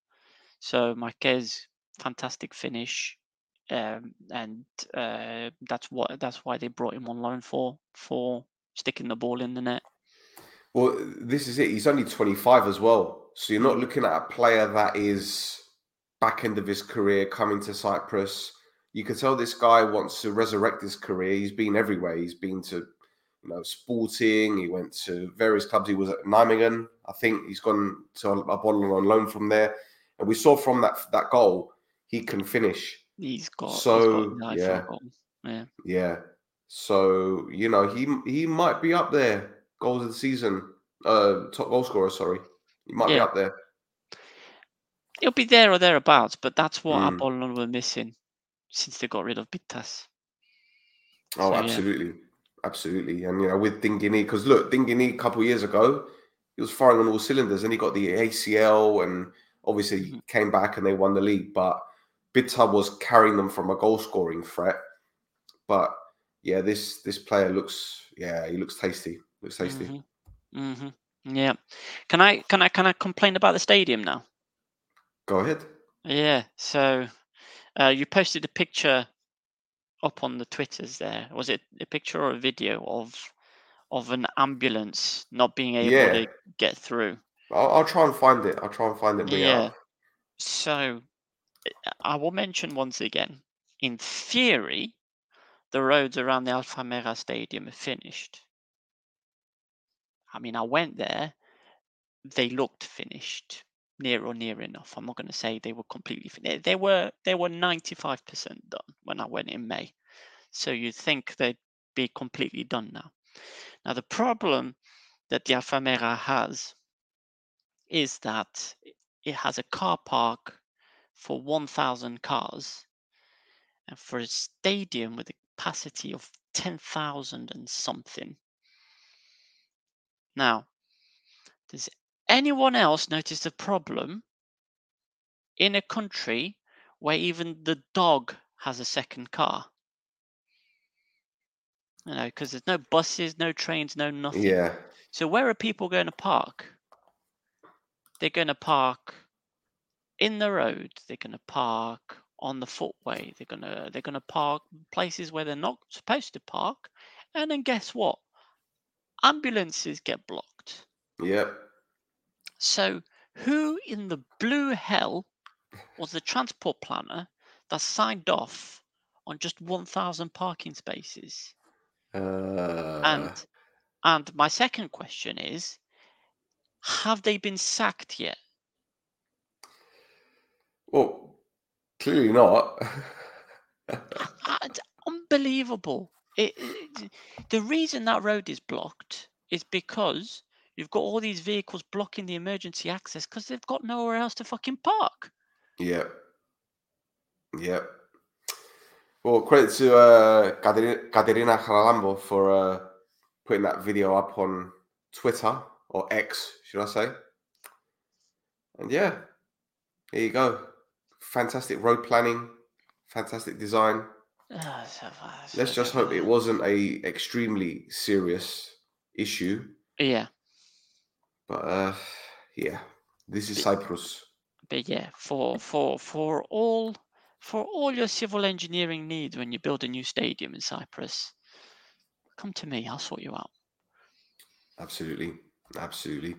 So Marques, fantastic finish um, and uh, that's what that's why they brought him on loan for for sticking the ball in the net. Well, this is it. He's only 25 as well, so you're not looking at a player that is back end of his career coming to Cyprus. You can tell this guy wants to resurrect his career. He's been everywhere. He's been to, you know, Sporting. He went to various clubs. He was at Nijmegen. I think he's gone to a bottle on loan from there. And we saw from that that goal, he can finish. He's got So, he's got yeah. yeah. Yeah. So you know he he might be up there goals of the season, uh, top goal scorer. Sorry, he might be up there. He'll be there or thereabouts, but that's what Mm. Apollon were missing since they got rid of Pittas. Oh, So, yeah. absolutely, absolutely. And you know with Dingini, because look, Dingini a couple of years ago, he was firing on all cylinders, and he got the ACL, and obviously Mhm. came back and they won the league. But Bitta was carrying them from a goal scoring threat. But yeah, this this player looks yeah he looks tasty. Looks tasty. hmm hmm Yeah. Can I can I can I complain about the stadium now? Go ahead. Yeah. So uh, you posted a picture up on the Twitters there. Was it a picture or a video of of an ambulance not being able Yeah. to get through? I'll, I'll try and find it. I'll try and find it. and bring it Yeah. up. So I will mention once again, in theory, the roads around the Alphamega Stadium are finished. I mean, I went there, they looked finished, near or near enough. I'm not going to say they were completely finished. They were they were 95% done when I went in May. So you'd think they'd be completely done now. Now the problem that the Alphamega has is that it has a car park for 1,000 cars, and for a stadium with a capacity of 10,000 and something. Now, does anyone else notice a problem in a country where even the dog has a second car? You know, because there's no buses, no trains, no nothing. Yeah. So where are people going to park? They're going to park in the road. They're going to park on the footway. They're going to they're going to park places where they're not supposed to park. And then guess what? Ambulances get blocked. Yep. So who in the blue hell was the transport planner that signed off on just 1,000 parking spaces? Uh, And and my second question is, have they been sacked yet? Well, clearly not. It's unbelievable. It, it- the reason that road is blocked is because you've got all these vehicles blocking the emergency access because they've got nowhere else to fucking park. Yep. Yep. Well, credit to uh, Caterina Jaralambo for uh, putting that video up on Twitter or X, should I say? And yeah, there you go. Fantastic road planning, fantastic design. Ah, so- Let's just hope it wasn't a extremely serious issue. Yeah, But uh, yeah, this is Cyprus. but yeah, for for for all for all your civil engineering needs when you build a new stadium in Cyprus, come to me. I'll sort you out. Absolutely, absolutely.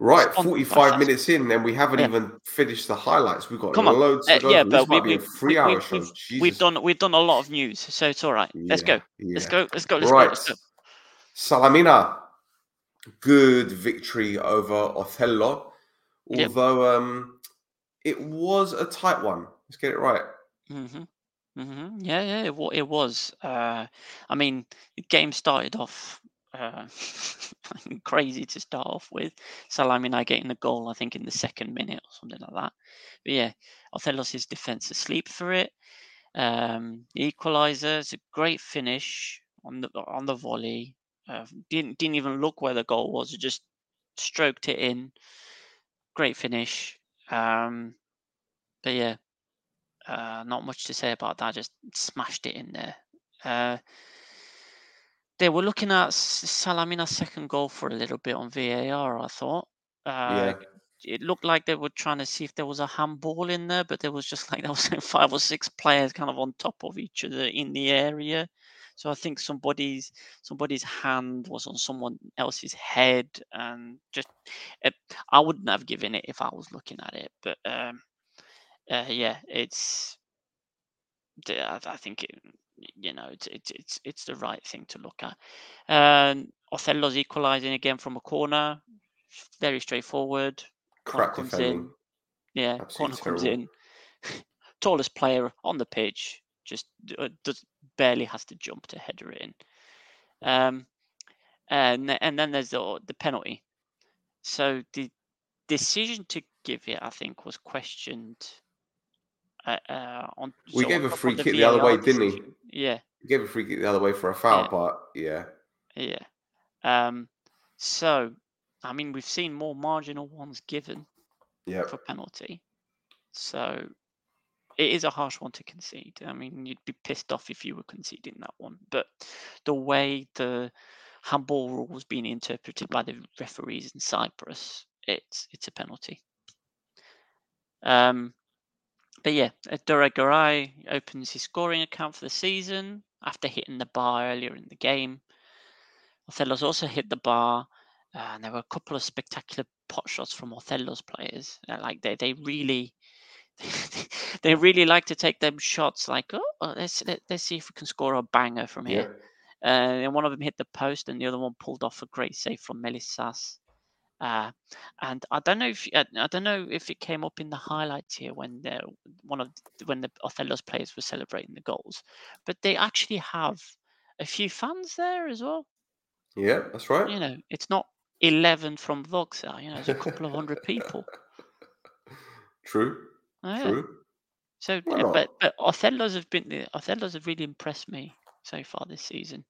Right, forty-five minutes in, and we haven't Yeah. even finished the highlights. We've got Come on. loads Uh, go. yeah, but we, might be a we, we, three-hour we, show. we've, we've done we've done a lot of news, so it's all right. Let's Yeah, go. Let's go. Let's go. Let's go. right, Let's go. Salamina, good victory over Othello. Yep. Although um, it was a tight one. Let's get it right. hmm hmm Yeah, yeah, it, it was. Uh, I mean, the game started off uh, crazy to start off with. Salamina getting the goal, I think, in the second minute or something like that. But yeah, Othello's defense asleep for it. Um, equaliser, it's a great finish on the on the volley. Uh, didn't didn't even look where the goal was. It just stroked it in. Great finish. Um, but yeah, uh, not much to say about that. Just smashed it in there. Uh, they were looking at Salamina's second goal for a little bit on VAR. I thought. Uh, yeah. it looked like they were trying to see if there was a handball in there, but there was just like there was like five or six players kind of on top of each other in the area. So I think somebody's somebody's hand was on someone else's head, and just it, I wouldn't have given it if I was looking at it. But um, uh, yeah, it's I I think it, you know it's it's it's it's the right thing to look at. Um, Othello's equalising again from a corner, very straightforward corner comes in. Yeah, Absolutely corner comes terrible. in. Tallest player on the pitch, just uh, does barely has to jump to header it in. Um, and and then there's the the penalty. So the decision to give it, I think, was questioned. Uh, uh, on We so gave on a free kick the other way, VAR didn't he? Yeah, He gave a free kick the other way for a foul, Yeah. but yeah. yeah. Um, so I mean, we've seen more marginal ones given. Yeah. for penalty. So it is a harsh one to concede. I mean, you'd be pissed off if you were conceding that one. But the way the handball rule was being interpreted by the referees in Cyprus, it's it's a penalty. Um, but yeah, uh, Duregaray opens his scoring account for the season after hitting the bar earlier in the game. Othello's also hit the bar, uh, and there were a couple of spectacular pot shots from Othello's players. Uh, like they, they really, they really like to take them shots. Like, oh, uh, let's let, let's see if we can score a banger from Yeah. here. Uh, and one of them hit the post, and the other one pulled off a great save from Melissas. Uh, and I don't know if I, I don't know if it came up in the highlights here when the one of when the Othello's players were celebrating the goals, but they actually have a few fans there as well. Yeah, that's right. You know, it's not eleven from Voxa. You know, it's a couple of hundred people. True. Oh, yeah. True. So, uh, but but Othello's have been the Othello's have really impressed me so far this season.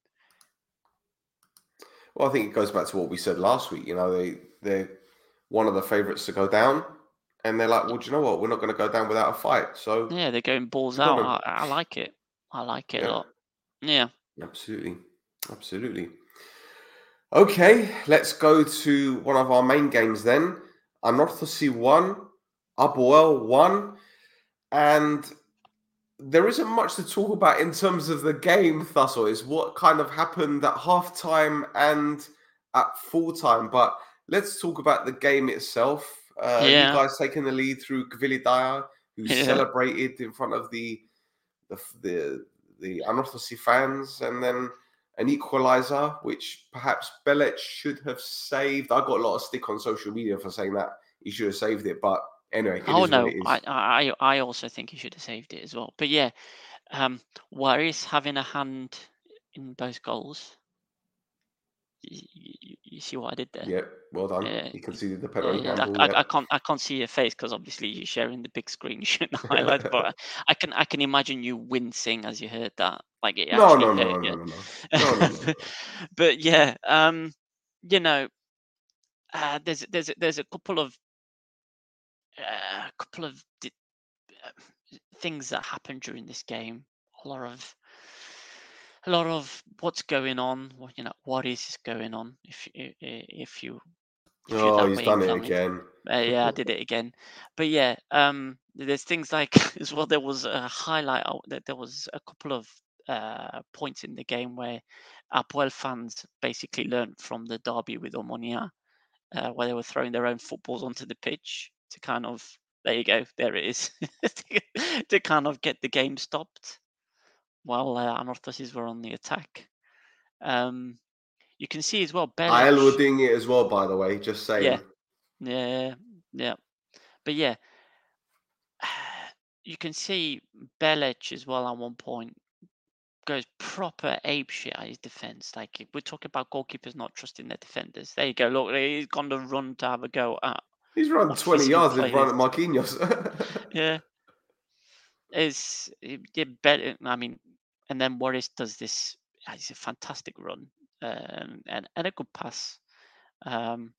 Well, I think it goes back to what we said last week. You know, they they're one of the favourites to go down, and they're like, well, do you know what? We're not going to go down without a fight. So Yeah, they're going balls out. I, I like it. I like it Yeah. a lot. Yeah. Absolutely. Absolutely. Okay, let's go to one of our main games then. Anorthosis 1, APOEL 1. And there isn't much to talk about in terms of the game, Thussle, is what kind of happened at half time and at full time. But let's talk about the game itself. Uh, Yeah. You guys taking the lead through Kvilitaia, who Yeah. celebrated in front of the the the, the Anorthosis fans, and then an equalizer, which perhaps Belec should have saved. I got a lot of stick on social media for saying that he should have saved it, but anyway, oh no, what it is. I, I I also think he should have saved it as well. But yeah, um, Waris having a hand in both goals. You, you, you see what I did there? Yep, well done. Yeah, he conceded the penalty handball. I. I, I can't I can't see your face because obviously you're sharing the big screen, you're showing the highlights. but I can I can imagine you wincing as you heard that. Like it no, no, no, no, no, no, no. No, no, no, no. but yeah, um, you know, uh, there's there's there's a couple of uh, a couple of di- uh, things that happened during this game. A lot of a lot of what's going on. What you know, what is going on? If you if you if Oh, he's done it again. Uh, yeah, I did it again. But yeah, um, there's things like as well. There was a highlight. uh, That there was a couple of uh, points in the game where Apoel fans basically learned from the derby with Omonia, uh, where they were throwing their own footballs onto the pitch to kind of there you go, there it is, to kind of get the game stopped while uh, Anorthosis were on the attack. Um, you can see as well. Isle were Belec- doing it as well, by the way. Just saying. Yeah. Yeah, yeah. But yeah, you can see Belec as well at one point goes proper ape shit at his defense. Like we're talking about goalkeepers not trusting their defenders. There you go. Look, he's gone to run to have a go at. He's run twenty yards in front of Marquinhos. yeah, is yeah, better. I mean, and then Morris does this. It's a fantastic run um, and and a good pass, um,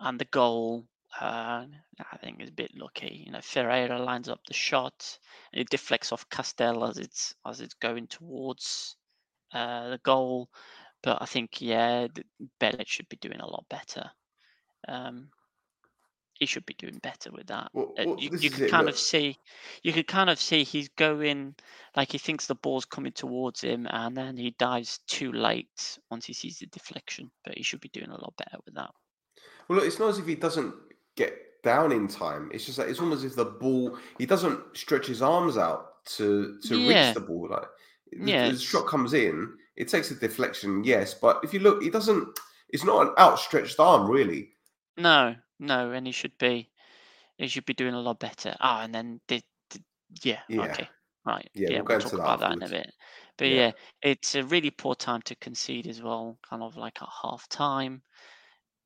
and the goal. Uh, I think is a bit lucky. You know, Ferreira lines up the shot, and it deflects off Castel as it's as it's going towards uh, the goal. But I think yeah, Belec should be doing a lot better. Um, he should be doing better with that. Well, Uh, well, you you can it, kind look. of see, you can kind of see he's going like he thinks the ball's coming towards him, and then he dives too late once he sees the deflection. But he should be doing a lot better with that. Well, look, it's not as if he doesn't get down in time. It's just that it's almost as if the ball he doesn't stretch his arms out to to Yeah. reach the ball. Like the, Yeah, the it's- shot comes in, it takes a deflection, yes, but if you look, he doesn't. It's not an outstretched arm, really. No, no, and he should be, he should be doing a lot better. Ah, and then the, the yeah, Yeah. okay, right, Yeah, yeah, we'll we'll talk that about that in a bit. But Yeah. yeah, it's a really poor time to concede as well, kind of like at half time.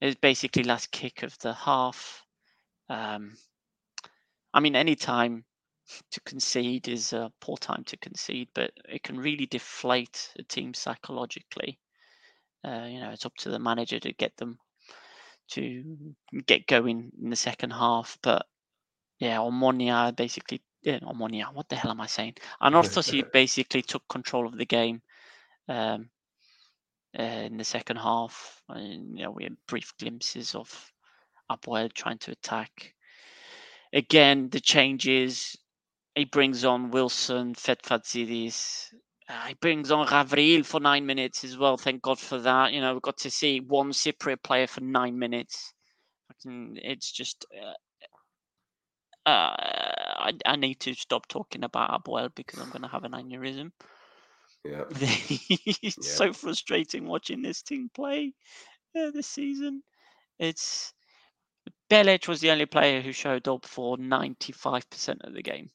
it's basically last kick of the half. Um, I mean, any time to concede is a poor time to concede, but it can really deflate a team psychologically. Uh, you know, it's up to the manager to get them to get going in the second half. But yeah, Omonia basically, yeah, Omonia, what the hell am I saying? Anorthosi basically took control of the game um, uh, in the second half. And, you know, we had brief glimpses of Apoel trying to attack. Again, the changes. He brings on Wilson, Fetfatzidis. Uh, he brings on Gavril for nine minutes as well. Thank God for that. You know, we got to see one Cypriot player for nine minutes. It's just. Uh, uh, I, I need to stop talking about APOEL because I'm going to have an aneurysm. Yeah. it's Yeah. so frustrating watching this team play uh, this season. It's Belec was the only player who showed up for 95% of the game.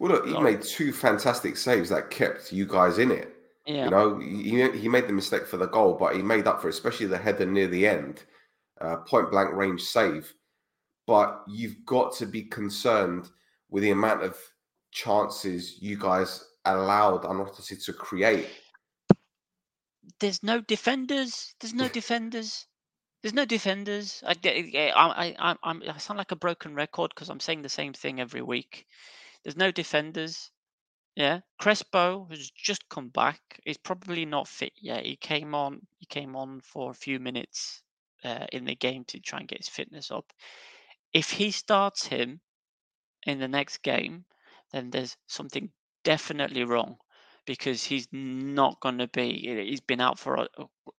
Well, look, he Sorry. made two fantastic saves that kept you guys in it. Yeah. You know, he, he made the mistake for the goal, but he made up for it, especially the header near the end, uh, point blank range save. But you've got to be concerned with the amount of chances you guys allowed Anorthosis to create. There's no defenders. There's no defenders. There's no defenders. I, I, I, I'm, I sound like a broken record because I'm saying the same thing every week. There's no defenders. Yeah, Crespo has just come back. He's probably not fit yet. He came on. He came on for a few minutes uh, in the game to try and get his fitness up. If he starts him in the next game, then there's something definitely wrong because he's not going to be. He's been out for a,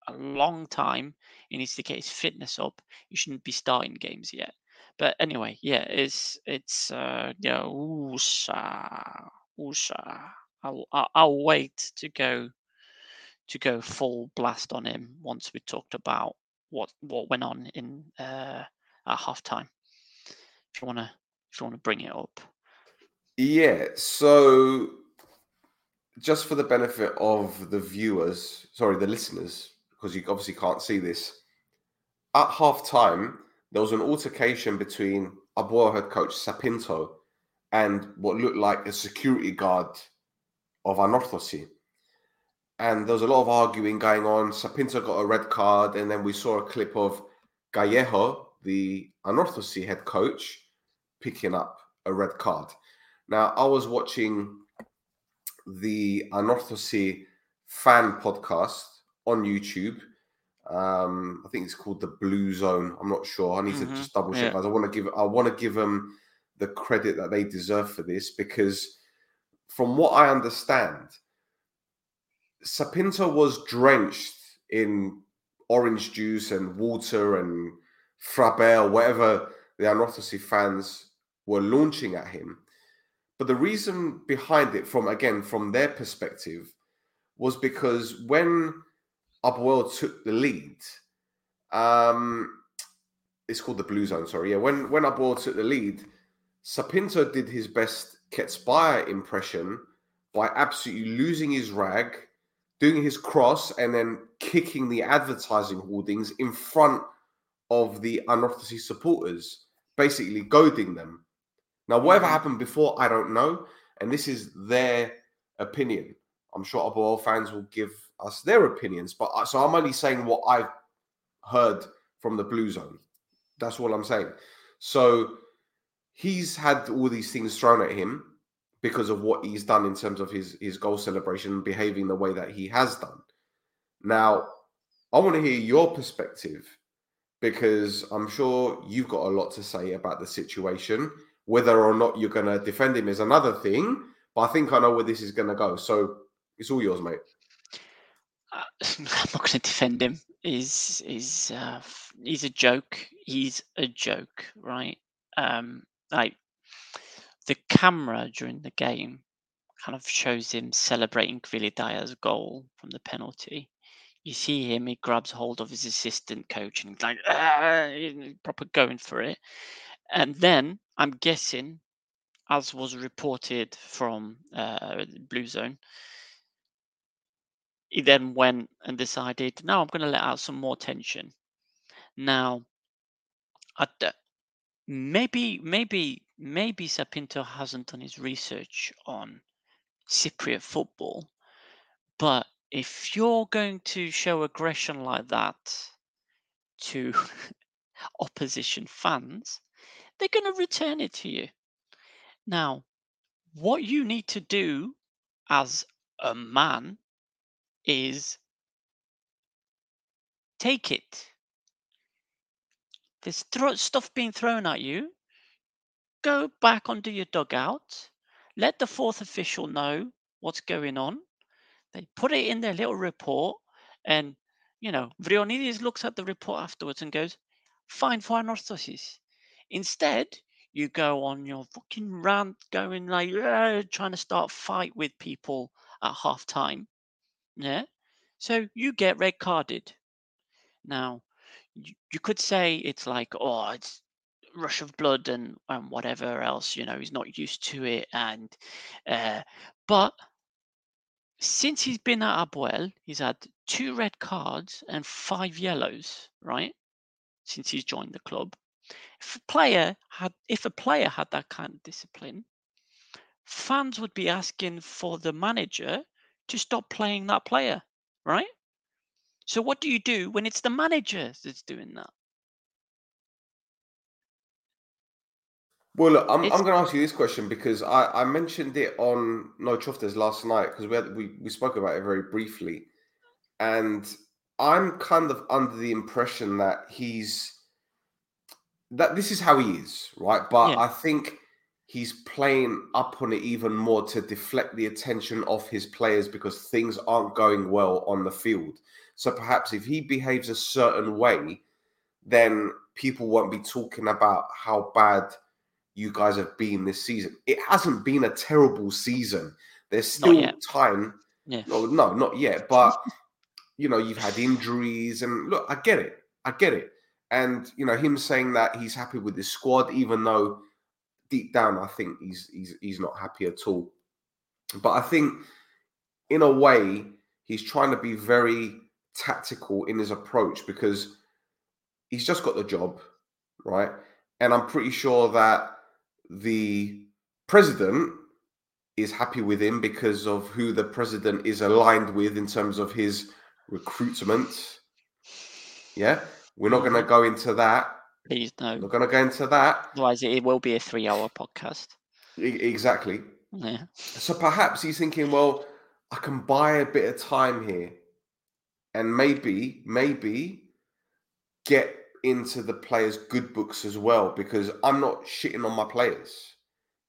a, long time. He needs to get his fitness up. He shouldn't be starting games yet. But anyway, yeah, it's it's uh yeah, Usa. I'll, I'll I'll wait to go to go full blast on him once we talked about what what went on in uh at halftime. If you wanna if you wanna bring it up. Yeah, so just for the benefit of the viewers, sorry, the listeners, because you obviously can't see this, at half time, there was an altercation between APOEL head coach Sa Pinto and what looked like a security guard of Anorthosi. And there was a lot of arguing going on. Sa Pinto got a red card, and then we saw a clip of Gallejo, the Anorthosi head coach, picking up a red card. Now, I was watching the Anorthosi fan podcast on YouTube. Um, I think it's called the Blue Zone. I'm not sure. I need Mhm, to just double check. yeah. I want to give I want to give them the credit that they deserve for this because, from what I understand, Sa Pinto was drenched in orange juice and water and frappe or whatever the Anorthosi fans were launching at him. But the reason behind it, from again from their perspective, was because when APOEL took the lead, um, it's called the Blue Zone. Sorry, yeah. When when APOEL took the lead, Sa Pinto did his best Ketsbaia impression by absolutely losing his rag, doing his cross, and then kicking the advertising hoardings in front of the unorthodox supporters, basically goading them. Now, whatever Mhm. happened before, I don't know. And this is their opinion. I'm sure Oil fans will give us their opinions. But I- so I'm only saying what I've heard from the Blue Zone. That's all I'm saying. So he's had all these things thrown at him because of what he's done in terms of his his goal celebration behaving the way that he has done. Now, I want to hear your perspective because I'm sure you've got a lot to say about the situation. Whether or not you're going to defend him is another thing, but I think I know where this is going to go. So it's all yours, mate. Uh, I'm not going to defend him. He's he's uh, he's a joke. He's a joke, right? Um, like the camera during the game kind of shows him celebrating Vilidaya's goal from the penalty. You see him; he grabs hold of his assistant coach and like "Ah," proper going for it. And then I'm guessing, as was reported from uh, Blue Zone, he then went and decided, no, I'm going to let out some more tension. Now, maybe, maybe, maybe Sa Pinto hasn't done his research on Cypriot football, but if you're going to show aggression like that to opposition fans, they're going to return it to you. Now, what you need to do as a man is take it. There's thro- stuff being thrown at you. Go back onto your dugout. Let the fourth official know what's going on. They put it in their little report, and you know, Vrionides looks at the report afterwards and goes, "Fine for anorthosis." Instead, you go on your fucking rant, going like trying to start fight with people at half time. Yeah, so you get red carded. Now, you, you could say it's like, oh, it's rush of blood and, and whatever else, you know, he's not used to it. And, uh, but since he's been at APOEL, he's had two red cards and five yellows, right? Since he's joined the club. If a player had, if a player had that kind of discipline, fans would be asking for the manager to stop playing that player, right? So what do you do when it's the manager that's doing that? Well, look, I'm, It's- I'm going to ask you this question because I, I mentioned it on No Chufters last night because we, had, we we spoke about it very briefly, and I'm kind of under the impression that he's that this is how he is, right? But Yeah. I think he's playing up on it even more to deflect the attention of his players because things aren't going well on the field. So perhaps if he behaves a certain way, then people won't be talking about how bad you guys have been this season. It hasn't been a terrible season. There's still time. Yeah. No, no, not yet. But you know, you've had injuries, and look, I get it. I get it. And you know, him saying that he's happy with his squad, even though deep down, I think he's he's he's not happy at all. But I think, in a way, he's trying to be very tactical in his approach because he's just got the job, right? And I'm pretty sure that the president is happy with him because of who the president is aligned with in terms of his recruitment. Yeah, we're not going to Mhm. go into that. Please no. We're not going to go into that. Otherwise, it will be a three-hour podcast. E- exactly. Yeah. So perhaps he's thinking, well, I can buy a bit of time here and maybe, maybe get into the players' good books as well because I'm not shitting on my players,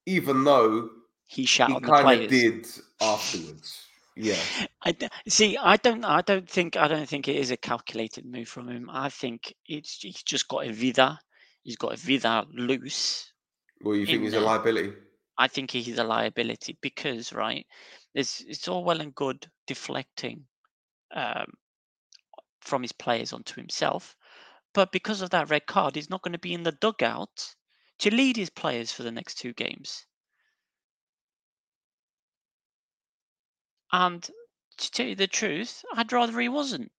even though He shot he kind of players. did afterwards. Yeah. I see. I don't. I don't think. I don't think it is a calculated move from him. I think it's he's just got a vida. He's got a vida loose. Well, you think In he's a liability? I think he's a liability because right, it's it's all well and good deflecting um, from his players onto himself, but because of that red card, he's not going to be in the dugout to lead his players for the next two games. And to tell you the truth, I'd rather he wasn't.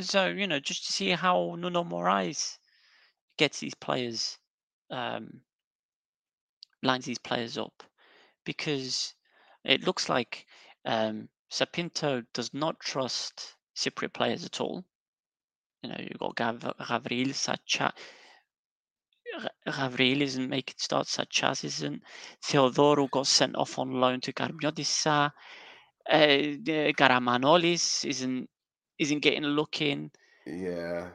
So, you know, just to see how Nuno Morais gets these players, um, lines these players up, because it looks like um, Sa Pinto does not trust Cypriot players at all. You know, you've got Gav- Gavril, Sacha. Gavril isn't making starts, Satsias isn't. Theodoro got sent off on loan to Karmiotissa. Uh, Karamanolis isn't isn't getting a look in. Yeah.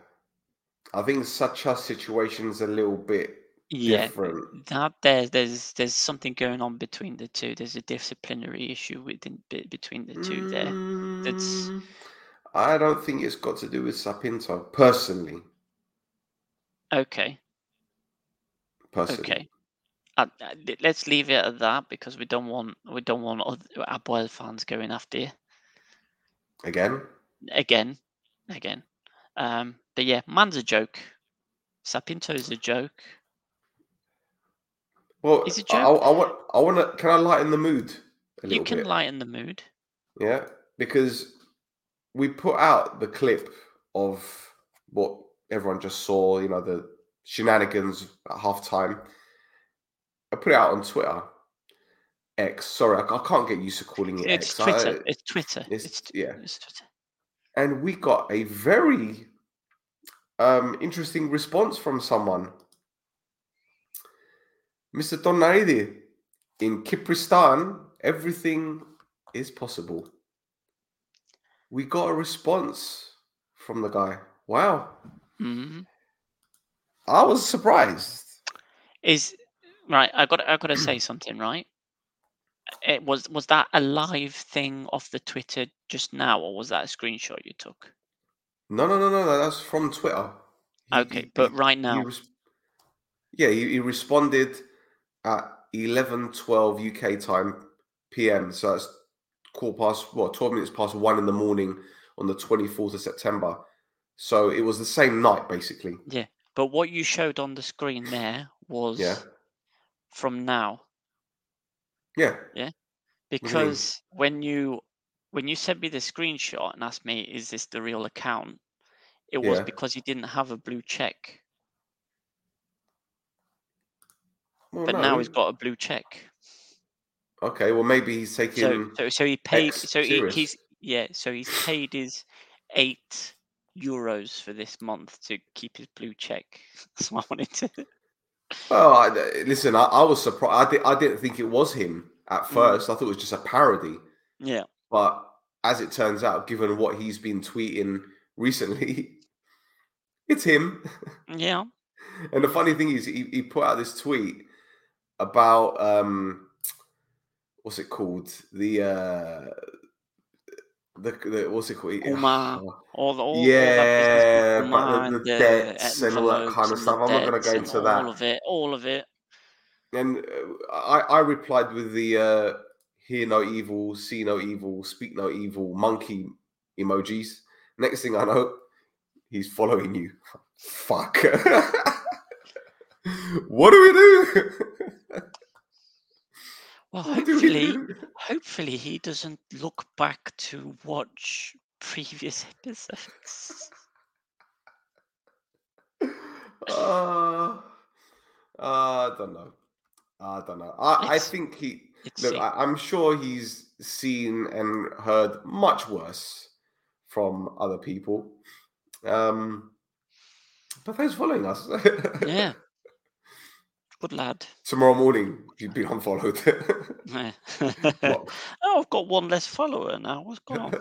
I think such a situation's a little bit Yeah, different. that there's there's there's something going on between the two. There's a disciplinary issue within between the two there. That's Mm, I don't think it's got to do with Sa Pinto, personally. okay. Personally. Okay. Uh, uh, let's leave it at that because we don't want we don't want Apoel fans going after you Again. again, again. Um, but yeah, man's a joke. Sa Pinto is a joke. Well, Is it I, I. I want. I want to. Can I lighten the mood a You can bit? lighten the mood. Yeah, because we put out the clip of what everyone just saw. You know, the shenanigans at halftime. I put it out on Twitter. X. Sorry, I, I can't get used to calling it It's X. I- Twitter. It's Twitter. it's- It's, yeah. it's Twitter. and we got a very um, interesting response from someone. Mr. Donaidi, in Kipristan, everything is possible. We got a response from the guy. Wow. hmm I was surprised. Is right. I got. I got to say something. Right. It was. Was that a live thing off the Twitter just now, or was that a screenshot you took? No, no, no, no, no. That's from Twitter. He- Okay, he- but he- right he now, res- yeah, he, he responded at 11 12 UK time PM. So that's quarter past, what, 12 minutes past one in the morning on the 24th of September. So it was the same night, basically. Yeah, but what you showed on the screen there was Yeah. From now. Yeah. Yeah. you because when you when you sent me the screenshot and asked me is this the real account it was Yeah. because he didn't have a blue check Well, but now he's got a blue check Okay, well, maybe he's taking. so, so he paid so he, he's yeah so he's paid his eight euros for this month to keep his blue check so i wanted to Well, I, listen, I, I was surprised. I, I didn't think it was him at Mm. first. I thought it was just a parody. yeah But as it turns out, given what he's been tweeting recently, it's him. yeah And the funny thing is, he, he put out this tweet about um, what's it called? The uh, the, the what's it called? Uma, Oh, all, all, all yeah, that but the, the the debts and all that kind of stuff. I'm not going to go into that. all of it all of it And uh, I, I replied with the uh, hear no evil, see no evil, speak no evil, monkey emojis. Next thing I know, he's following you. Fuck. what do we do? well What do we hopefully hopefully he doesn't look back to watch previous episodes. Uh, I don't know. I don't know. I, I think he. Look. I, I'm sure he's seen and heard much worse from other people. Um, but thanks for following us. yeah. Good lad. Tomorrow morning, you've been unfollowed. Oh, I've got one less follower now. What's going on?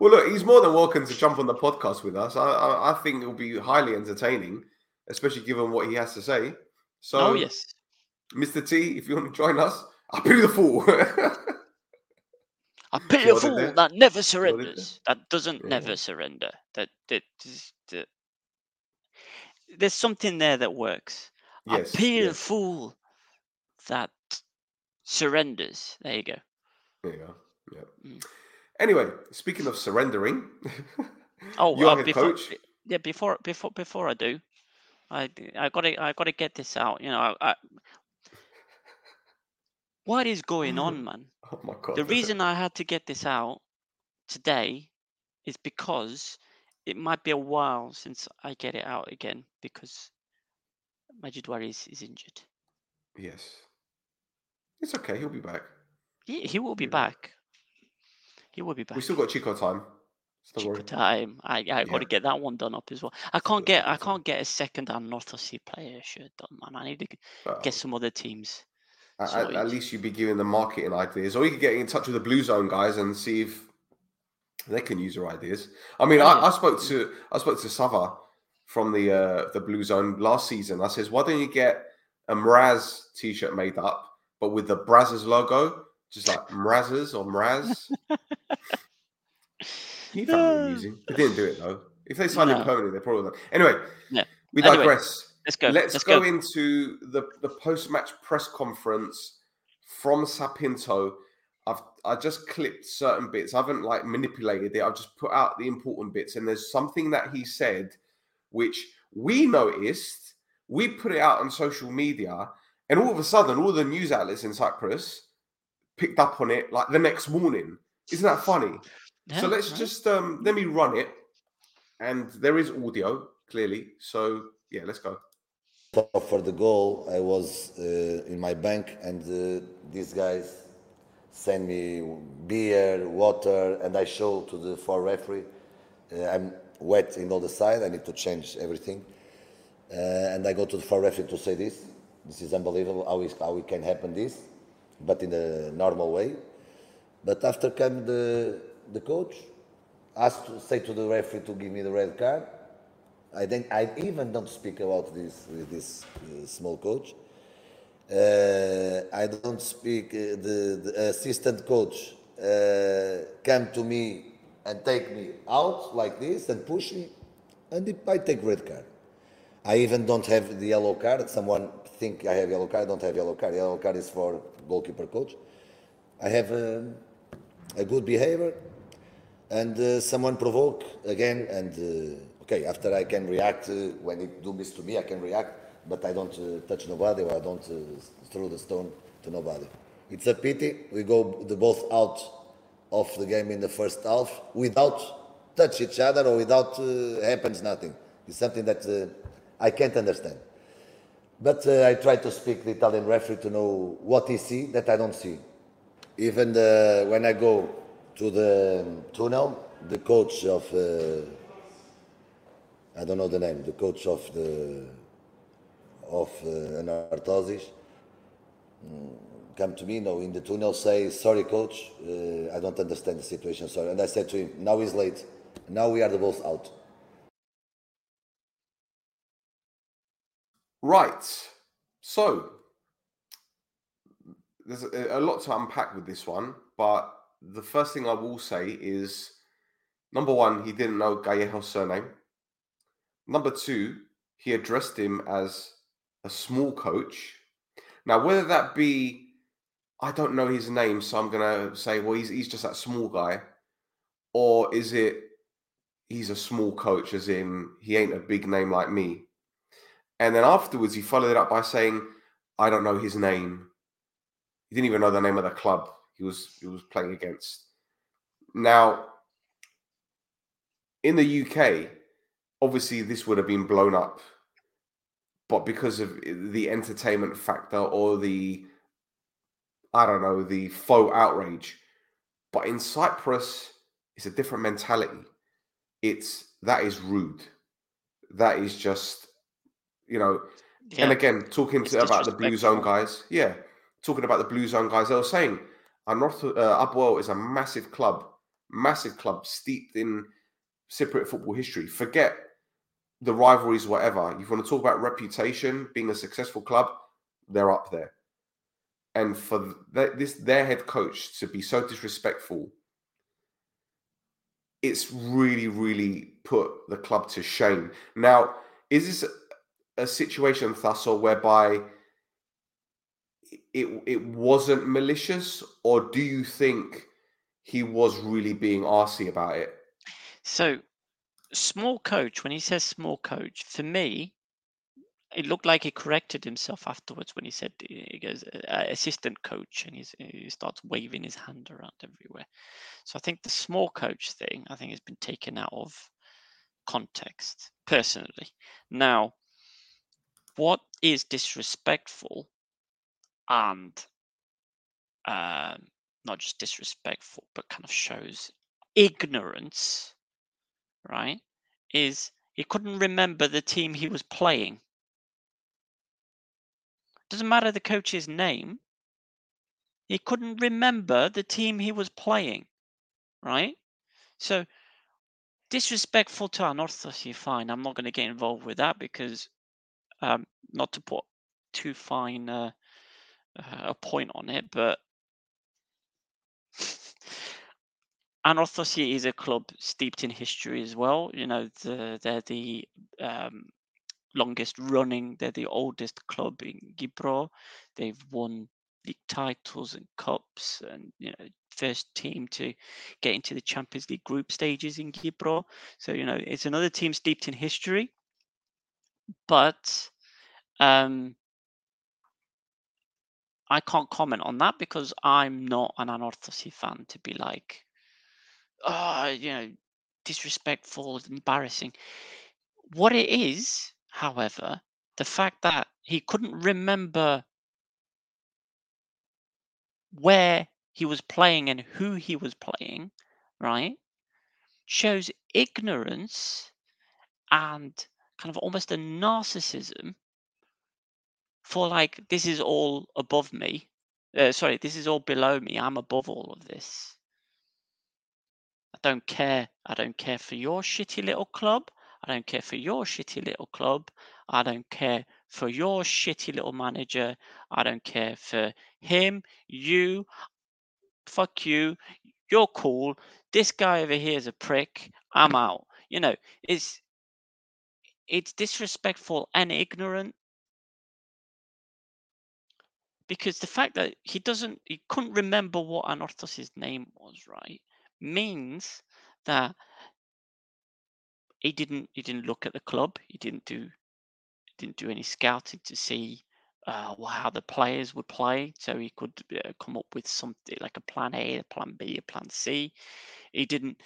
well, look, he's more than welcome to jump on the podcast with us. I, I, I think it'll be highly entertaining, especially given what he has to say. So, oh yes. Mr. T, if you want to join us, I'll be the fool. A pity it fool eh? that never surrenders. Eh? That doesn't Yeah. never surrender. That that, that there's something there that works. yes. a pale yes. fool that surrenders. There you go. There you go. Yeah. Mm. Anyway, speaking of surrendering, Oh, your uh, before, coach. yeah, before before before I do, I I gotta I gotta get this out. You know, I, I, what is going on, man? Oh my god. The reason I had to get this out today is because it might be a while since I get it out again because Majid Wari is, is injured. Yes. It's okay. He'll be back. He, he will be Yeah. back. He will be back. We still got Chico time. Still Chico worry. time. I, I got to get that one done up as well. I can't get I can't get a second and North Sea player shirt done, man. I need to get some other teams. at, at- least you'd be giving them marketing ideas, or you could get in touch with the Blue Zone guys and see if they can use your ideas. I mean, I. I spoke to I spoke to Sava from the uh, the Blue Zone last season. I says, why don't you get a Mraz t-shirt made up, but with the Brazzers logo, just like Mrazers or Mraz? He found it amusing. They didn't do it though. If they signed him permanently, they probably would. Anyway, Yeah. we Anyway, digress. Let's go. Let's, Let's go, go. into the, the post match press conference from Sa Pinto. I've just clipped certain bits. I haven't like manipulated it. I've just put out the important bits. And there's something that he said which we noticed. We put it out on social media, and all of a sudden, all the news outlets in Cyprus picked up on it like the next morning. Isn't that funny? Yeah, so let's right. just um let me run it. And there is audio, clearly. So yeah, let's go. For the goal, I was uh, in my bank, and uh, these guys send me beer, water, and I show to the four referee. Uh, I'm wet in all the side. I need to change everything, uh, and I go to the four referee to say this. This is unbelievable how it, how it can happen this, but in a normal way. But after came the the coach, asked to say to the referee to give me the red card. I think I even don't speak about this with this uh, small coach. Uh, I don't speak. Uh, the, the assistant coach uh, come to me and take me out like this and push me, and I take red card. I even don't have the yellow card. Someone think I have yellow card. I don't have yellow card. Yellow card is for goalkeeper coach. I have um, a good behavior, and uh, someone provoke again. And uh, okay, after I can react uh, when it do this to me, I can react, but I don't uh, touch nobody or I don't uh, throw the stone to nobody. It's a pity we go the both out of the game in the first half without touch each other or without uh, happens nothing. It's something that I can't understand. But uh, I try to speak the Italian referee to know what he see that I don't see. Even the, when I go to the tunnel, the coach of uh, I don't know the name, the coach of the of uh, mm, come to me, no, in the tunnel, say, sorry, coach, uh, I don't understand the situation, sorry. And I said to him, now he's late. Now we are both out. Right. So there's a, a lot to unpack with this one, but the first thing I will say is number one, he didn't know Gallego's surname. Number two, he addressed him as a small coach. Now, whether that be, I don't know his name, so I'm gonna say, well, he's he's just that small guy, or is it he's a small coach, as in he ain't a big name like me? And then afterwards, he followed it up by saying, I don't know his name. He didn't even know the name of the club he was he was playing against. Now, in the UK, obviously this would have been blown up, but because of the entertainment factor or the I don't know, the faux outrage. But in Cyprus, it's a different mentality. It's that is rude. That is just, you know, Yeah. and again, talking to, about the Blue Zone guys, yeah, talking about the Blue Zone guys, they were saying, North uh, APOEL is a massive club, massive club steeped in Cypriot football history. Forget the rivalries, whatever. If you want to talk about reputation, being a successful club, they're up there. And for th- this, their head coach to be so disrespectful, it's really, really put the club to shame. Now, is this a situation, Thasso, whereby it it wasn't malicious, or do you think he was really being arsy about it? So, small coach, when he says small coach, for me, it looked like he corrected himself afterwards when he said he goes uh, assistant coach and he starts waving his hand around everywhere. So I think the small coach thing I think has been taken out of context personally. Now, what is disrespectful and um, not just disrespectful, but kind of shows ignorance, right? Is he couldn't remember the team he was playing. Doesn't matter the coach's name. He couldn't remember the team he was playing, right? So disrespectful to Anorthosis, fine. I'm not going to get involved with that because um, not to put too fine uh, a point on it, but Anorthosis is a club steeped in history as well. You know, the, they're the um, longest running, they're the oldest club in Kipro. They've won league titles and cups, and you know, first team to get into the Champions League group stages in Kipro. So you know, it's another team steeped in history, but um, I can't comment on that because I'm not an Anorthosis fan to be like, oh, you know, disrespectful, embarrassing. What it is, however, the fact that he couldn't remember where he was playing and who he was playing, right, shows ignorance and kind of almost a narcissism for like this is all above me. Uh, sorry, this is all below me. I'm above all of this. I don't care. I don't care for your shitty little club. I don't care for your shitty little club. I don't care for your shitty little manager. I don't care for him, you. Fuck you. You're cool. This guy over here is a prick. I'm out. You know, it's it's disrespectful and ignorant because the fact that he doesn't he couldn't remember what Anorthos's name was right means that he didn't he didn't look at the club he didn't do didn't do any scouting to see uh, how the players would play so he could uh, come up with something like a plan a a plan b a plan c. He didn't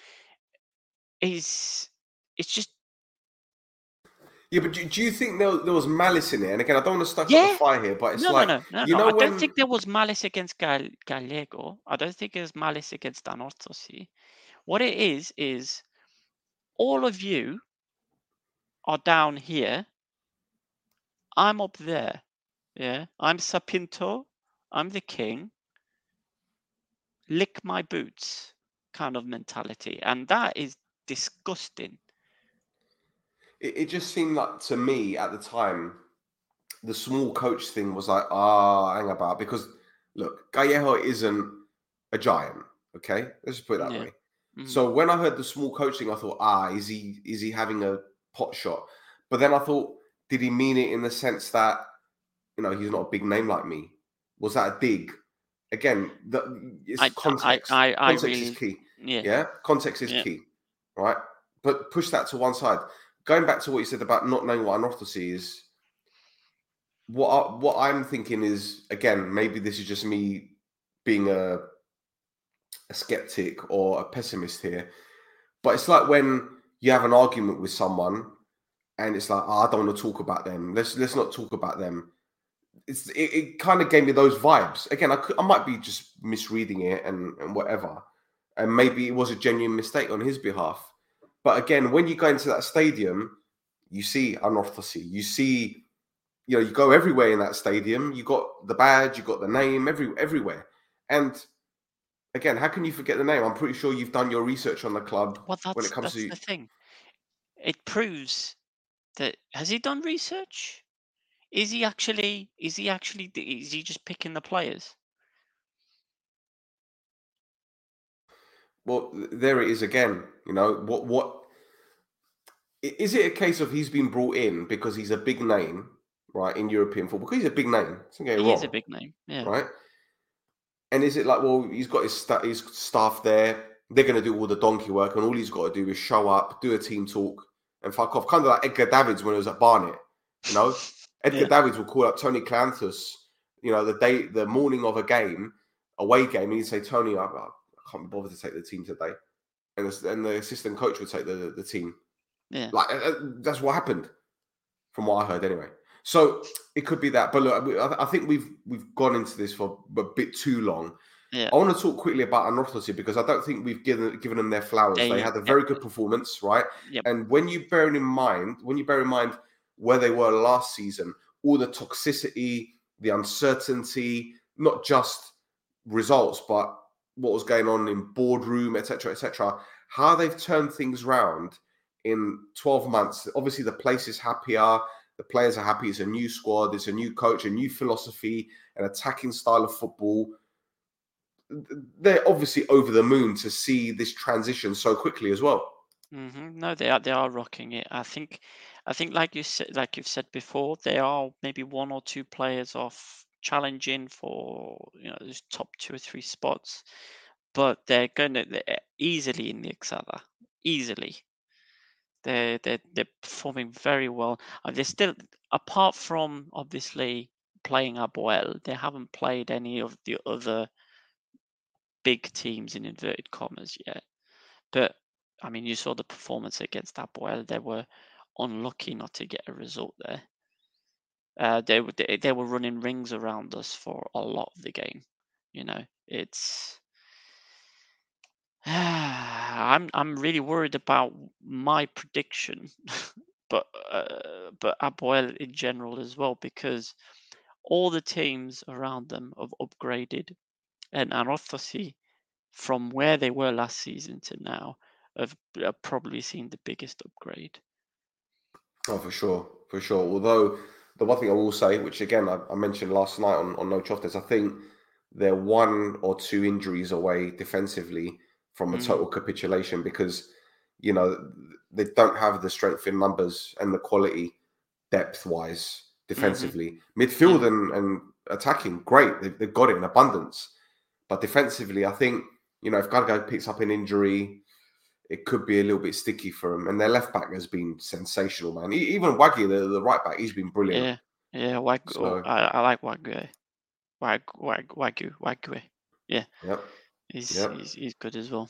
he's it's just yeah, but do, do you think there, there was malice in it? And again, I don't want to start yeah. the fire here, but it's no, like no, no, no, you know no. I when... don't think there was malice against Gal- Gallego. I don't think there's malice against Anorthosi. What it is is all of you are down here. I'm up there. Yeah, I'm Sa Pinto. I'm the king. Lick my boots, kind of mentality, and that is disgusting it, it just seemed like to me at the time, the small coach thing was like, ah, oh, hang about because look, Gallego isn't a giant. Okay, let's just put it that yeah. way. Mm-hmm. So when I heard the small coaching, I thought, ah, is he is he having a pot shot? But then I thought, did he mean it in the sense that you know he's not a big name like me? Was that a dig? Again, the it's I, context. I, I, context really, is key. Yeah, yeah, context is yeah. key, right? But push that to one side going back to what you said about not knowing what anorthosy is, what I, what I'm thinking is again maybe this is just me being a a skeptic or a pessimist here, but it's like when you have an argument with someone and it's like oh, I don't want to talk about them. Let's let's not talk about them. It's it, it kind of gave me those vibes. Again, I could, I might be just misreading it and and whatever, and maybe it was a genuine mistake on his behalf. But again, when you go into that stadium, you see anorthosy. You see, you know, you go everywhere in that stadium. You got the badge, you got the name, every everywhere. And again, how can you forget the name? I'm pretty sure you've done your research on the club well, when it comes to the thing. It proves that has he done research? Is he actually? Is he actually? Is he just picking the players? Well, there it is again. You know what? What is it a case of he's been brought in because he's a big name, right, in European football? Because he's a big name. He wrong, is a big name. Yeah. Right. And is it like, well, he's got his sta- his staff there. They're going to do all the donkey work, and all he's got to do is show up, do a team talk, and fuck off. Kind of like Edgar Davids when he was at Barnet. You know, Edgar Yeah. Davids will call up Tony Kleanthous, you know, the day, the morning of a game, away game, and he'd say, Tony, I, I can't be bothered to take the team today. And the, and the assistant coach would take the, the team. Yeah. Like, uh, uh, that's what happened, from what I heard anyway. So it could be that. But look, I, I think we've we've gone into this for a bit too long. Yeah. I want to talk quickly about Anorthosis because I don't think we've given given them their flowers. They- They had a very good performance, right? Yep. And when you bear in mind, when you bear in mind where they were last season, all the toxicity, the uncertainty, not just results, but what was going on in boardroom, etc., etc. How they've turned things round in 12 months. Obviously, the place is happier. The players are happy. It's a new squad. It's a new coach, a new philosophy, an attacking style of football. They're obviously over the moon to see this transition so quickly as well. hmm No, they are they are rocking it. I think, I think like you said, like you've said before, they are maybe one or two players off challenging for you know those top two or three spots, but they're gonna they're easily in the Exada, easily. They're they're they're performing very well. And they're still apart from obviously playing APOEL, they haven't played any of the other big teams in inverted commas yet. But I mean, you saw the performance against APOEL. They were unlucky not to get a result there. Uh, they were they, they were running rings around us for a lot of the game. You know, it's. I'm I'm really worried about my prediction, but uh, but APOEL in general as well because all the teams around them have upgraded, and Anorthosis from where they were last season to now have, have probably seen the biggest upgrade. Oh, for sure, for sure. Although the one thing I will say, which again I, I mentioned last night on, on No Choftes, I think they're one or two injuries away defensively from a Mm. total capitulation because you know they don't have the strength in numbers and the quality depth wise defensively. Midfield and, and attacking, great. They've, they've got it in abundance. But defensively, I think, you know, if Gargo picks up an injury, it could be a little bit sticky for him. And their left back has been sensational, man. Even Waggy, the, the right back, he's been brilliant. Yeah, yeah. Wag- oh, So- I, I like Wagyu. Wag, wag, Wagyu, Wagyu. Yeah. Yep. He's, Yep. he's he's good as well.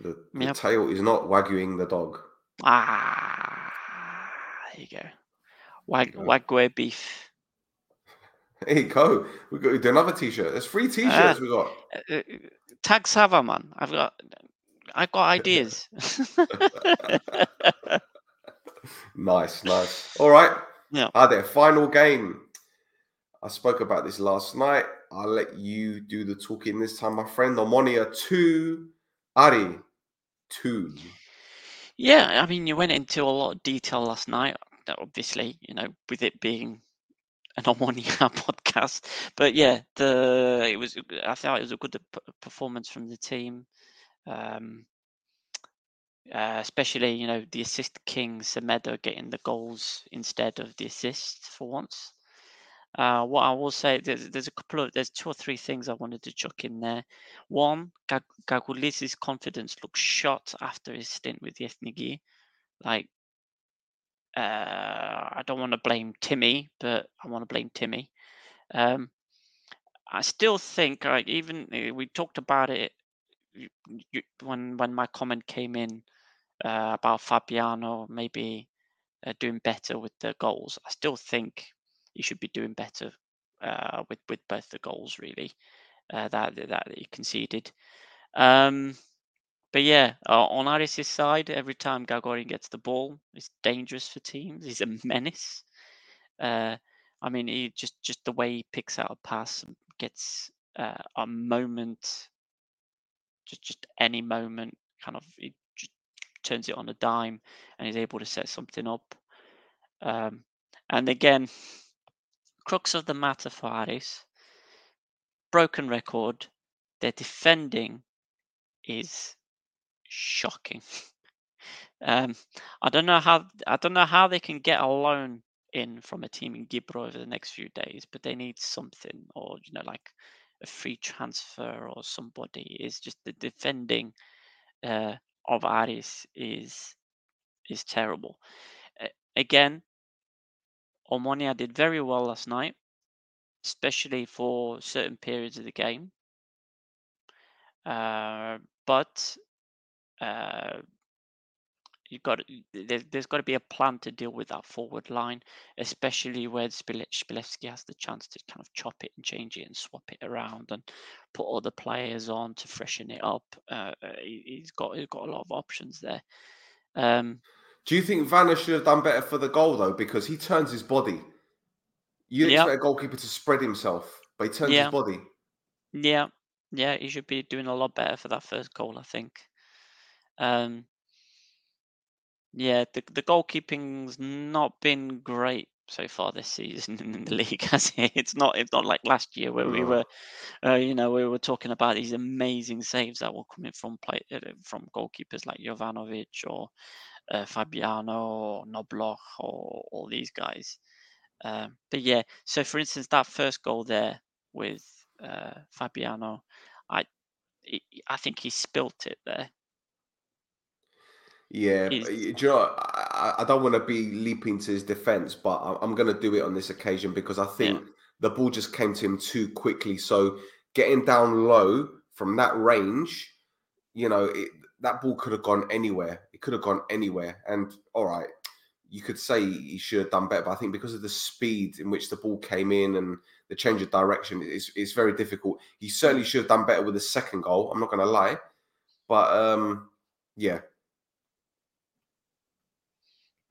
The, the Yep. tail is not Wagyuing the dog. Ah, there you go. Wag. Wagyu beef. There you go. We got another t-shirt. There's three t-shirts we got. Uh, uh, tag Sava, man. I've got, I've got ideas. Nice, nice. All right. Yeah. Ah, their final game. I spoke about this last night. I'll let you do the talking this time, my friend. Omonia 2, Ari 2. Yeah, I mean, you went into a lot of detail last night. that Obviously, you know, with it being an Omonia podcast, but yeah, the it was. I thought it was a good performance from the team, um, uh, especially you know the assist king Semedo getting the goals instead of the assists for once. Uh, what I will say, there's, there's a couple of, there's two or three things I wanted to chuck in there. One, Gag- Kakoullis's confidence looks shot after his stint with the Ethniki. Like, uh, I don't want to blame Timmy, but I want to blame Timmy. Um, I still think, like, even uh, we talked about it y- y- when when my comment came in uh, about Fabiano maybe uh, doing better with the goals. I still think he should be doing better uh, with with both the goals really uh, that that he conceded. Um, but yeah, uh, on Aris's side, every time Kokorin gets the ball, it's dangerous for teams. He's a menace. Uh, I mean, he just just the way he picks out a pass, and gets uh, a moment, just just any moment, kind of he just turns it on a dime, and is able to set something up. Um, and again, crux of the matter for Aris, broken record. Their defending is shocking. um, I don't know how I don't know how they can get a loan in from a team in Gibro over the next few days, but they need something, or you know, like a free transfer or somebody. Is just the defending uh, of Aris is is terrible. Uh, again, Omonia did very well last night, especially for certain periods of the game. Uh, but you've got there, has got to be a plan to deal with that forward line, especially where Shpilevsky has the chance to kind of chop it and change it and swap it around and put other players on to freshen it up. Uh, uh he, has got he's got a lot of options there. Um, Do you think Vanna should have done better for the goal though, because he turns his body? You yeah. expect a goalkeeper to spread himself, but he turns yeah. his body. Yeah, yeah, he should be doing a lot better for that first goal, I think. Um, yeah, the the goalkeeping's not been great so far this season in the league, has it? It's not. It's not like last year where we were, uh, you know, we were talking about these amazing saves that were coming from play uh, from goalkeepers like Jovanovic or uh, Fabiano or Nobloch or all these guys. Um, but yeah, so for instance, that first goal there with uh, Fabiano, I I think he spilt it there. Yeah, do you know, I, I don't want to be leaping to his defense, but I'm going to do it on this occasion because I think yeah. the ball just came to him too quickly. So getting down low from that range, you know, it, that ball could have gone anywhere. It could have gone anywhere. And all right, you could say he should have done better, but I think because of the speed in which the ball came in and the change of direction, it's, it's very difficult. He certainly should have done better with the second goal. I'm not going to lie, but um, yeah,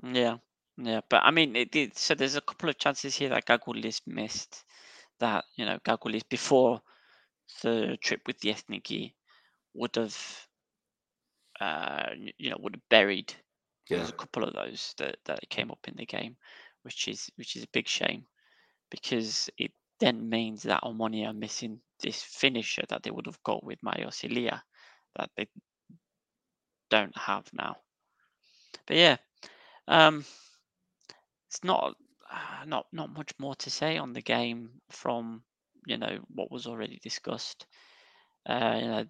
yeah, yeah. But I mean, it, so there's a couple of chances here that Kakoullis missed. That you know, Kakoullis before the trip with the Ethniki would have, uh, you know, would have buried. Yeah. There's a couple of those that that came up in the game, which is which is a big shame, because it then means that Omonia are missing this finisher that they would have got with Marios Ilia that they don't have now. But yeah, um, it's not uh, not not much more to say on the game from you know what was already discussed. Uh, you know,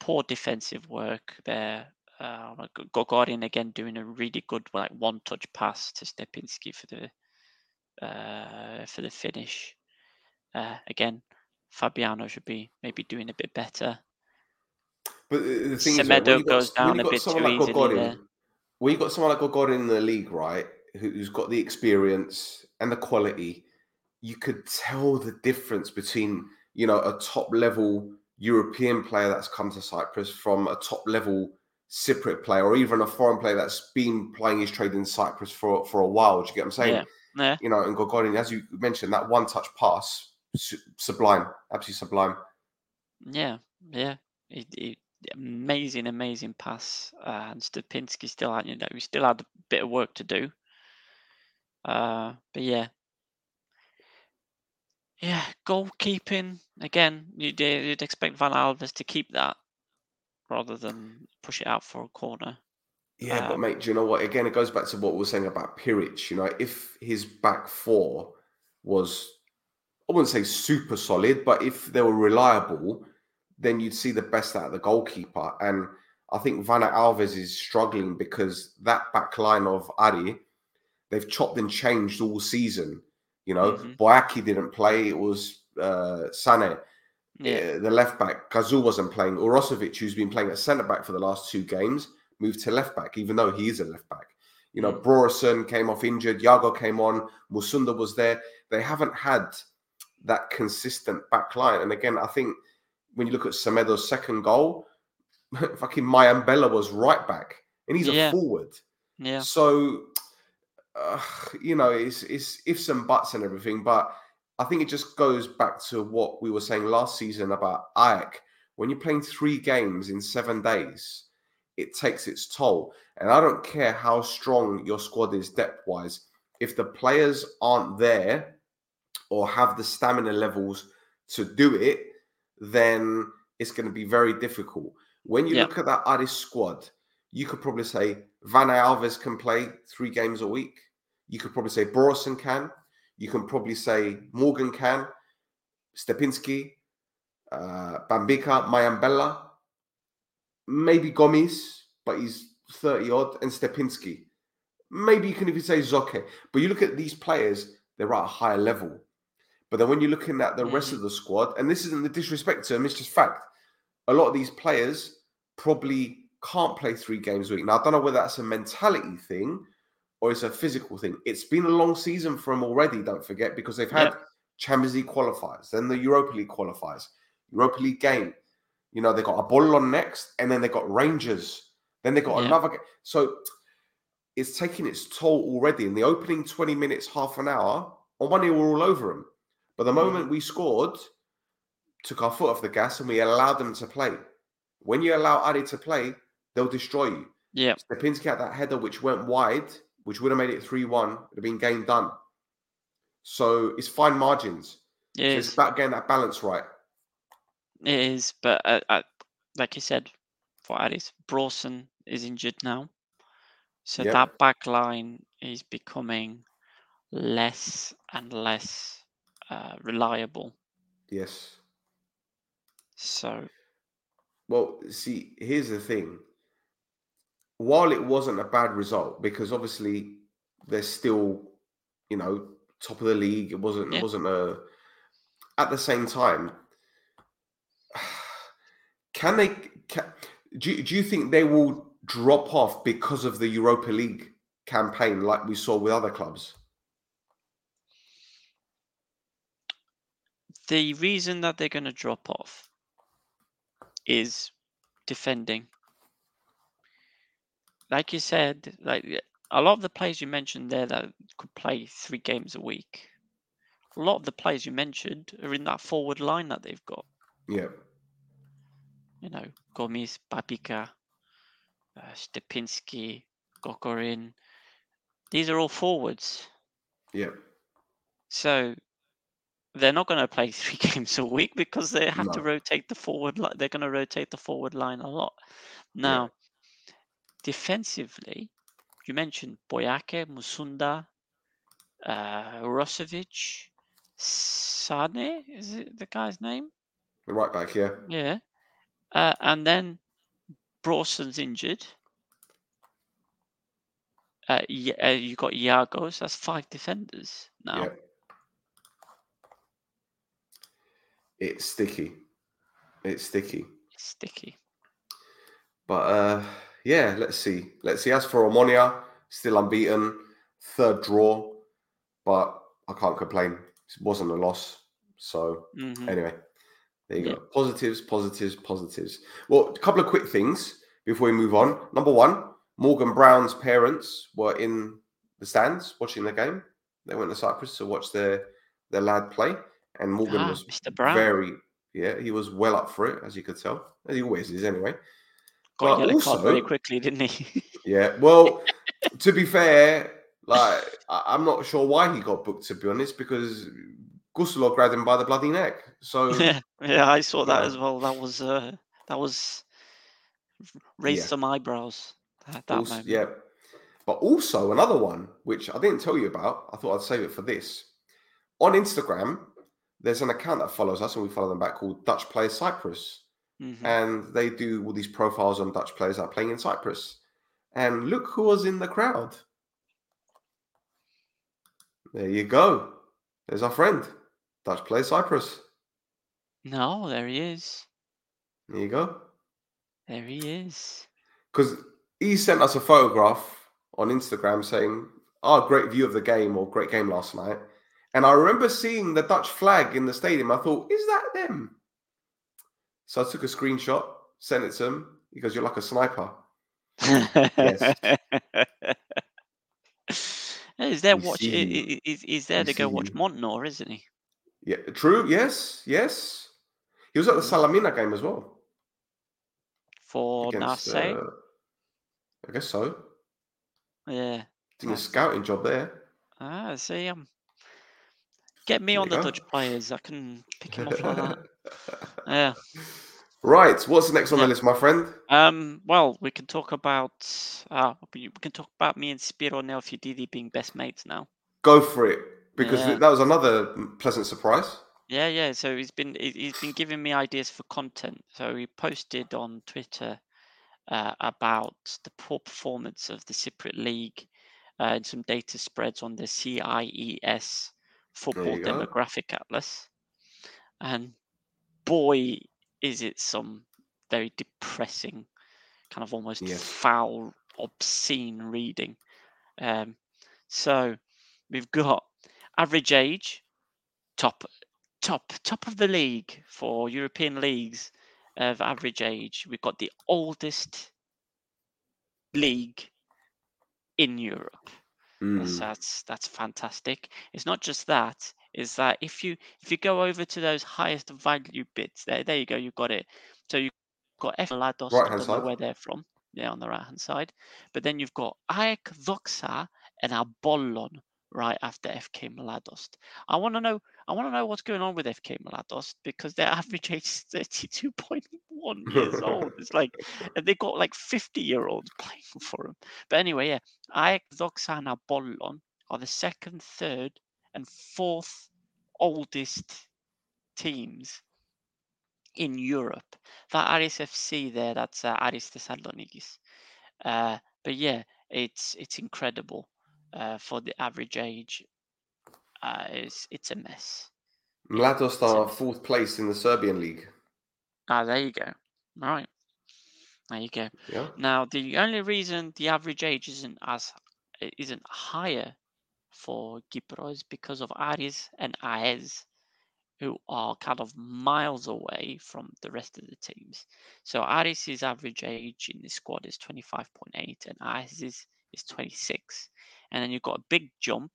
poor defensive work there. Uh, Kokorin again doing a really good like one touch pass to Stepinski for the uh, for the finish. Uh, again, Fabiano should be maybe doing a bit better. But the thing Semedo is, goes got, down a bit too like easily there when you've got someone like Gogod in the league, right, who's got the experience and the quality, you could tell the difference between, you know, a top level European player that's come to Cyprus from a top level Cypriot player or even a foreign player that's been playing his trade in Cyprus for, for a while. Do you get what I'm saying? Yeah. yeah. You know, and Kokorin, as you mentioned, that one touch pass, sublime, absolutely sublime. Yeah, yeah. It, it, amazing, amazing pass. Uh, and Stepinski still had, you know, he still had a bit of work to do. Uh, but yeah, yeah, goalkeeping again. You'd, you'd expect Van Alves to keep that rather than push it out for a corner. Yeah, um, but mate, do you know what? Again, it goes back to what we were saying about Piric. You know, if his back four was, I wouldn't say super solid, but if they were reliable, then you'd see the best out of the goalkeeper. And I think Vanna Alves is struggling because that back line of Ari, they've chopped and changed all season. You know, mm-hmm. Boyaki didn't play. It was uh, Sane, yeah. Uh, the left back. Kazul wasn't playing. Urosovic, who's been playing at centre back for the last two games, moved to left back, even though he is a left back. You know, mm. Brorsson came off injured. Yago came on. Musunda was there. They haven't had that consistent back line. And again, I think – when you look at Semedo's second goal, fucking Mayambela was right back, and he's yeah. a forward. Yeah. So, uh, you know, it's it's ifs and buts and everything, but I think it just goes back to what we were saying last season about AEK. When you're playing three games in seven days, it takes its toll. And I don't care how strong your squad is depth wise, if the players aren't there or have the stamina levels to do it, then it's going to be very difficult. When you look at that Aris squad, you could probably say Vanna Alves can play three games a week. You could probably say Borison can. You can probably say Morgan can. Stepinski, uh, Bambika, Mayambela, maybe Gomis, but he's 30 odd, and Stepinski. maybe you can even say Zoke. But you look at these players, they're at a higher level. But then when you're looking at the rest Mm. of the squad, and this isn't the disrespect to him, it's just fact. A lot of these players probably can't play three games a week. Now, I don't know whether that's a mentality thing or it's a physical thing. It's been a long season for them already, don't forget, because they've had Champions League qualifiers, then the Europa League qualifiers, Europa League game. You know, they got a ball on next, and then they got Rangers. Then they got Yeah. another game. So it's taking its toll already. In the opening 20 minutes, half an hour, on one year, we're all over them. But the moment we scored, took our foot off the gas and we allowed them to play. When you allow Adi to play, they'll destroy you. Yeah. Stepinski had that header which went wide, which would have made it 3 1, It would have been game done. So it's fine margins. It So it's about getting that balance right. It is. But uh, uh, like you said, for Addis, Brorsson is injured now. So Yep. that back line is becoming less and less uh, reliable. Yes. So Well, see, here's the thing. While it wasn't a bad result, because obviously they're still, you know, top of the league. It wasn't. Yeah. It wasn't a. At the same time, can they? Can, do, do you think they will drop off because of the Europa League campaign, like we saw with other clubs? The reason that they're going to drop off is defending. Like you said, like a lot of the players you mentioned there that could play three games a week, a lot of the players you mentioned are in that forward line that they've got. Yeah. You know, Gomis, Babika, uh, Stepinski, Kokorin. These are all forwards. Yeah. So they're not going to play three games a week because they have to rotate the forward line. They're going to rotate the forward line a lot. Now, defensively, you mentioned Boyake, Musunda, uh, Rosovic, Sane, is it the guy's name? The right back. Yeah. Yeah. Uh, and then Brorsson's injured. Uh, y- uh, you got Iago, so that's five defenders now. Yeah. It's sticky. It's sticky. It's sticky. But uh, yeah, let's see. Let's see. As for Omonia, still unbeaten, third draw, but I can't complain. It wasn't a loss. So Mhm. anyway, there you Yeah. go. Positives, positives, positives. Well, a couple of quick things before we move on. Number one, Morgan Brown's parents were in the stands watching the game. They went to Cyprus to watch their their lad play, and Morgan Ah, was Mr. Brown. very yeah, he was well up for it, as you could tell. As he always is anyway. Got but a yellow card very quickly, didn't he? Yeah. Well, to be fair, like I- I'm not sure why he got booked. To be honest, because Gustavo grabbed him by the bloody neck. So yeah, yeah, I saw that Yeah. as well. That was uh, that was raised Yeah. some eyebrows. At that also, moment. yeah. But also another one which I didn't tell you about. I thought I'd save it for this. On Instagram, there's an account that follows us, and we follow them back called Dutch Players Cyprus. Mhm. and they do all these profiles on Dutch players that are playing in Cyprus. And look who was in the crowd. There you go. There's our friend, Dutch player Cyprus. No, there he is. There you go. There he is. Because he sent us a photograph on Instagram saying, "Oh, great view of the game or great game last night." And I remember seeing the Dutch flag in the stadium. I thought, "Is that them?" So I took a screenshot, sent it to him. He goes, "You're like a sniper." Is there watch. see he- you. he- He's, he's there to go watch you. Montnor, isn't he? Yeah, true. Yes, yes. He was at the Salamina game as well. For against, uh, I guess so. yeah. Doing a scouting job there. Ah, see, um, get me There on the go. Dutch players. I can pick him off like that. Yeah. right. What's the next on Yeah. the list, my friend? Um. Well, we can talk about. Uh, we can talk about me and Spiro Neofididi being best mates now. Go for it, because Yeah. that was another pleasant surprise. Yeah, yeah. So he's been he- he's been giving me ideas for content. So he posted on Twitter uh, about the poor performance of the Cypriot League uh, and some data spreads on the CIES Football you go. Demographic Atlas, and boy, is it some very depressing, kind of almost Yes. foul, obscene reading. Um, so we've got average age, top, top, top of the league for European leagues of average age. We've got the oldest league in Europe. That's, Mm. that's that's fantastic. It's not just that. Is that if you if you go over to those highest value bits, there there you go, you've got it. So you've got F Lados, I Right-hand don't know side. where they're from. Yeah, on the right hand side. But then you've got AEK Doxa and Apollon right after FK Maladost. I want to know I want to know what's going on with FK Maladost because their average age is 32.1 years old. It's like they've got like 50 year olds playing for them. But anyway, yeah, AEK Doxa and Apollon are the second, third, and fourth oldest teams in Europe. That Aris FC there, that's uh, Aris Thessaloniki. Uh, but yeah, it's it's incredible uh, for the average age. Uh, it's it's a mess. Mladost are fourth place in the Serbian league. Ah, there you go. All right, there you go. Yeah. Now, the only reason the average age isn't as isn't higher for Kipro is because of Aris and Aez, who are kind of miles away from the rest of the teams. So Aris's average age in the squad is 25.8 and Aez's is 26. And then you've got a big jump.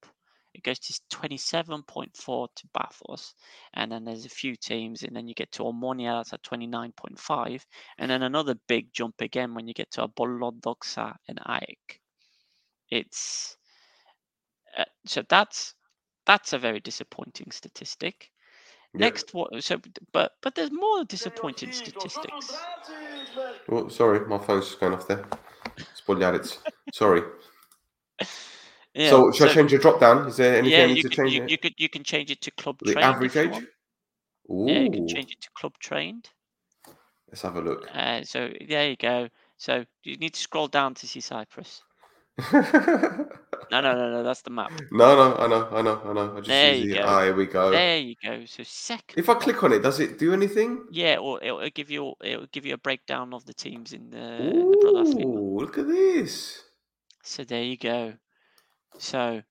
It goes to 27.4 to Bathos. And then there's a few teams. And then you get to Omonia, that's at 29.5. And then another big jump again when you get to Apollodoksa and AEK. It's uh, so that's that's a very disappointing statistic. Yeah. Next, what? So, but but there's more disappointing statistics. Oh, sorry, my phone's going off there. Spogliarits. Sorry. Yeah. so, should I change your drop down? Is there anything yeah, I need you to can, change? you, you could you can change it to club the trained. average age? Ooh. Yeah, you can change it to club trained. Let's have a look. Uh, so there you go. So you need to scroll down to see Cyprus. no, No, no, no. That's the map. no, no, I know, I know, I know. I just There use you the. go. Ah, here we go. There you go. So second. If I click on it, does it do anything? Yeah, or it'll, it'll give you it'll give you a breakdown of the teams in the, in the. Ooh, look at this. So there you go. So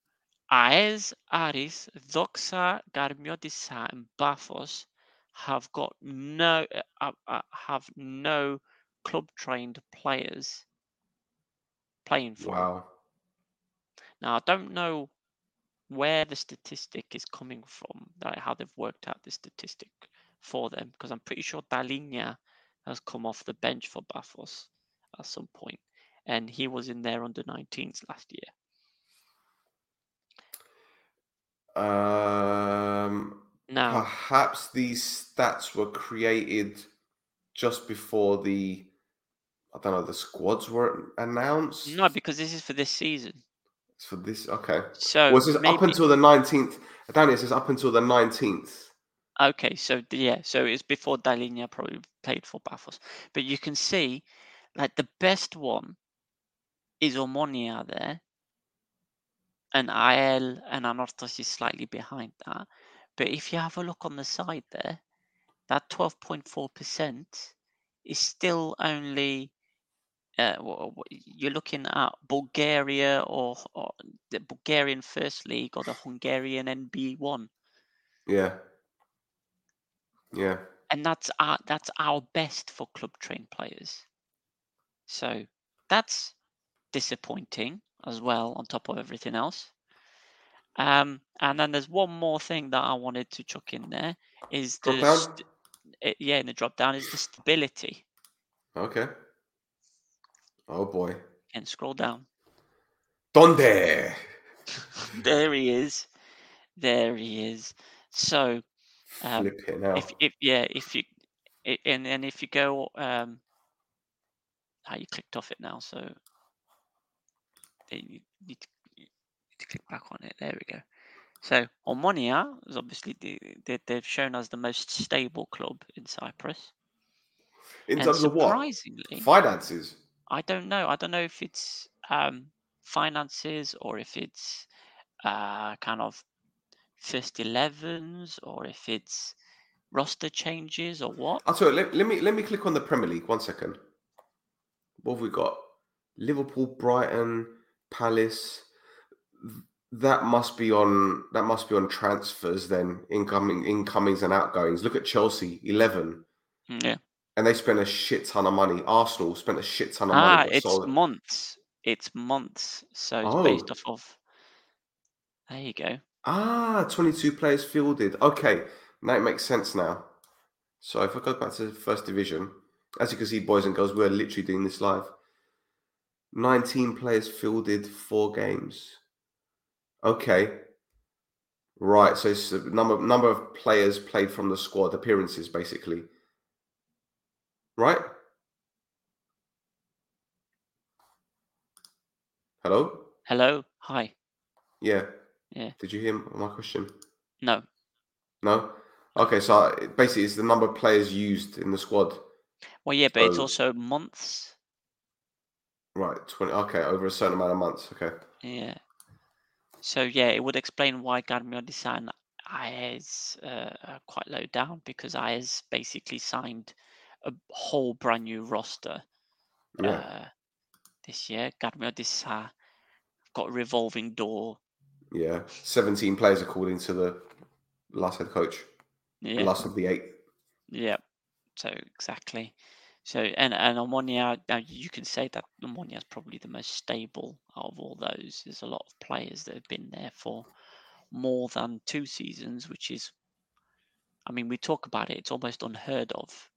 AES, Aris, Doxa, Karmiotissa, and Bafos have got no uh, uh, uh, have no club trained players playing for. them. Wow. Now I don't know where the statistic is coming from, like how they've worked out the statistic for them, because I'm pretty sure Dalinia has come off the bench for Bafos at some point, and he was in there under 19s last year. Um, Now, perhaps these stats were created just before the, I don't know, the squads were announced. no, because this is for this season. It's for this. Okay. So Was this up until the nineteenth? Danny it says up until the nineteenth. Okay, so yeah, so it's before Dalinia probably played for Bafos. But you can see, like the best one is Omonia there, and IL and Anorthos is slightly behind that. But if you have a look on the side there, that 12.4% is still only. Uh, you're looking at Bulgaria or, or the Bulgarian First League or the Hungarian NB1. Yeah. Yeah. and that's our that's our best for club trained players. So that's disappointing as well on top of everything else. Um, and then there's one more thing that I wanted to chuck in there is Drop the st- eh, yeah in the drop down is the stability. Okay. Oh boy. And scroll down. Donde? There he is. There he is. So Um, Flip it now. if if yeah if you and and if you go um how you clicked off it now so you need to, you need to click back on it there we go so Omonia is obviously the, they, they've shown us the most stable club in Cyprus In and terms of what? surprisingly Finances. I don't know I don't know if it's um finances or if it's uh, kind of first 11s or if it's roster changes or what. I'll tell you, let, let me let me click on the Premier League. One second. What have we got? Liverpool, Brighton, Palace. That must be on that must be on transfers then, incoming incomings and outgoings. Look at Chelsea, eleven. Mm, Yeah. And they spent a shit ton of money. Arsenal spent a shit ton of Ah, money. but it's sold- months. It's months. So it's based Oh. off of. There you go. Ah, 22 players fielded. Okay, now it makes sense now. So if I go back to the first division, as you can see, boys and girls, we're literally doing this live. 19 players fielded, four games. Okay. Right, so it's the number number of players played from the squad, appearances basically. Right? Hello? Hello. Hi. Yeah. Yeah. Did you hear my question? No. No. Okay, so basically, it's the number of players used in the squad. Well, yeah, but it's also months. Right, twenty. Okay, over a certain amount of months. Okay. Yeah. So yeah, it would explain why Karmiotissa is uh, are quite low down because Ayes basically signed a whole brand new roster Yeah. uh, this year. Karmiotissa got a revolving door. yeah. Seventeen players according to the last head coach. The Yeah. last of the eight. Yeah. So exactly. So and and Omonia, now you can say that Omonia is probably the most stable out of all those. There's a lot of players that have been there for more than two seasons, which is, I mean, we talk about it. It's almost unheard of.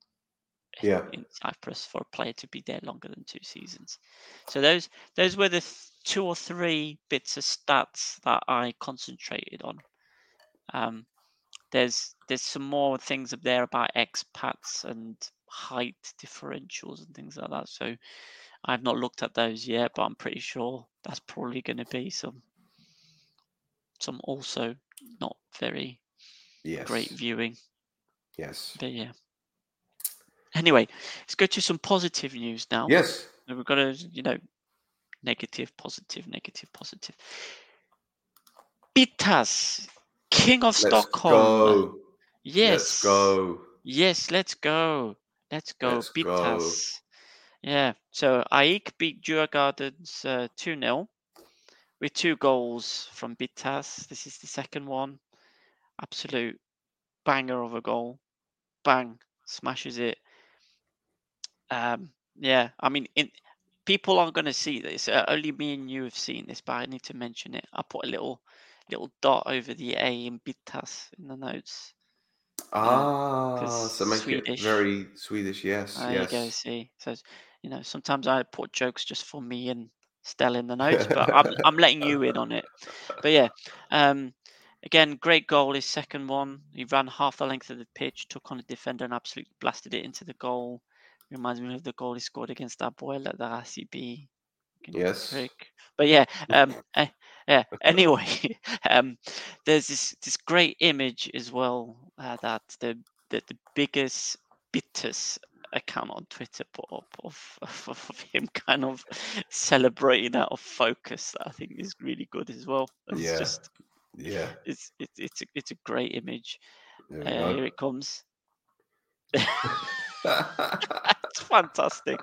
Yeah. In Cyprus, for a player to be there longer than two seasons. So those those were the th- two or three bits of stats that I concentrated on. Um, there's there's some more things up there about expats and height differentials and things like that. So I've not looked at those yet, but I'm pretty sure that's probably going to be some some also not very Yes. great viewing. Yes. But yeah. Anyway, let's go to some positive news now. Yes. We've got to, you know, negative, positive, negative, positive. Pittas, King of Let's Stockholm. go. Yes. Let's go. Yes, let's go. Let's go. Let's go. Pittas. Yeah. So AIK beat Djurgårdens uh, 2 0 with two goals from Pittas. This is the second one. Absolute banger of a goal. Bang. Smashes it. Um, yeah. I mean, in, people aren't going to see this. Uh, only me and you have seen this, but I need to mention it. I put a little little dot over the A in Pittas in the notes. Ah, so make Swedish. it very Swedish. Yes. There you go. See, so you know, sometimes I put jokes just for me and Stella in the notes, but I'm I'm letting you in on it. But yeah, um, again, great goal. His second one, he ran half the length of the pitch, took on a defender, and absolutely blasted it into the goal. Reminds me of the goal he scored against our boy at the RCB. Yes. But yeah, um, eh, yeah. Anyway, um, there's this this great image as well uh, that the that the biggest Pittas account on Twitter put up of, of, of him kind of celebrating out of focus. That I think is really good as well. It's Yeah. just Yeah. it's it's it's a, it's a great image. Uh, here it comes. That's fantastic.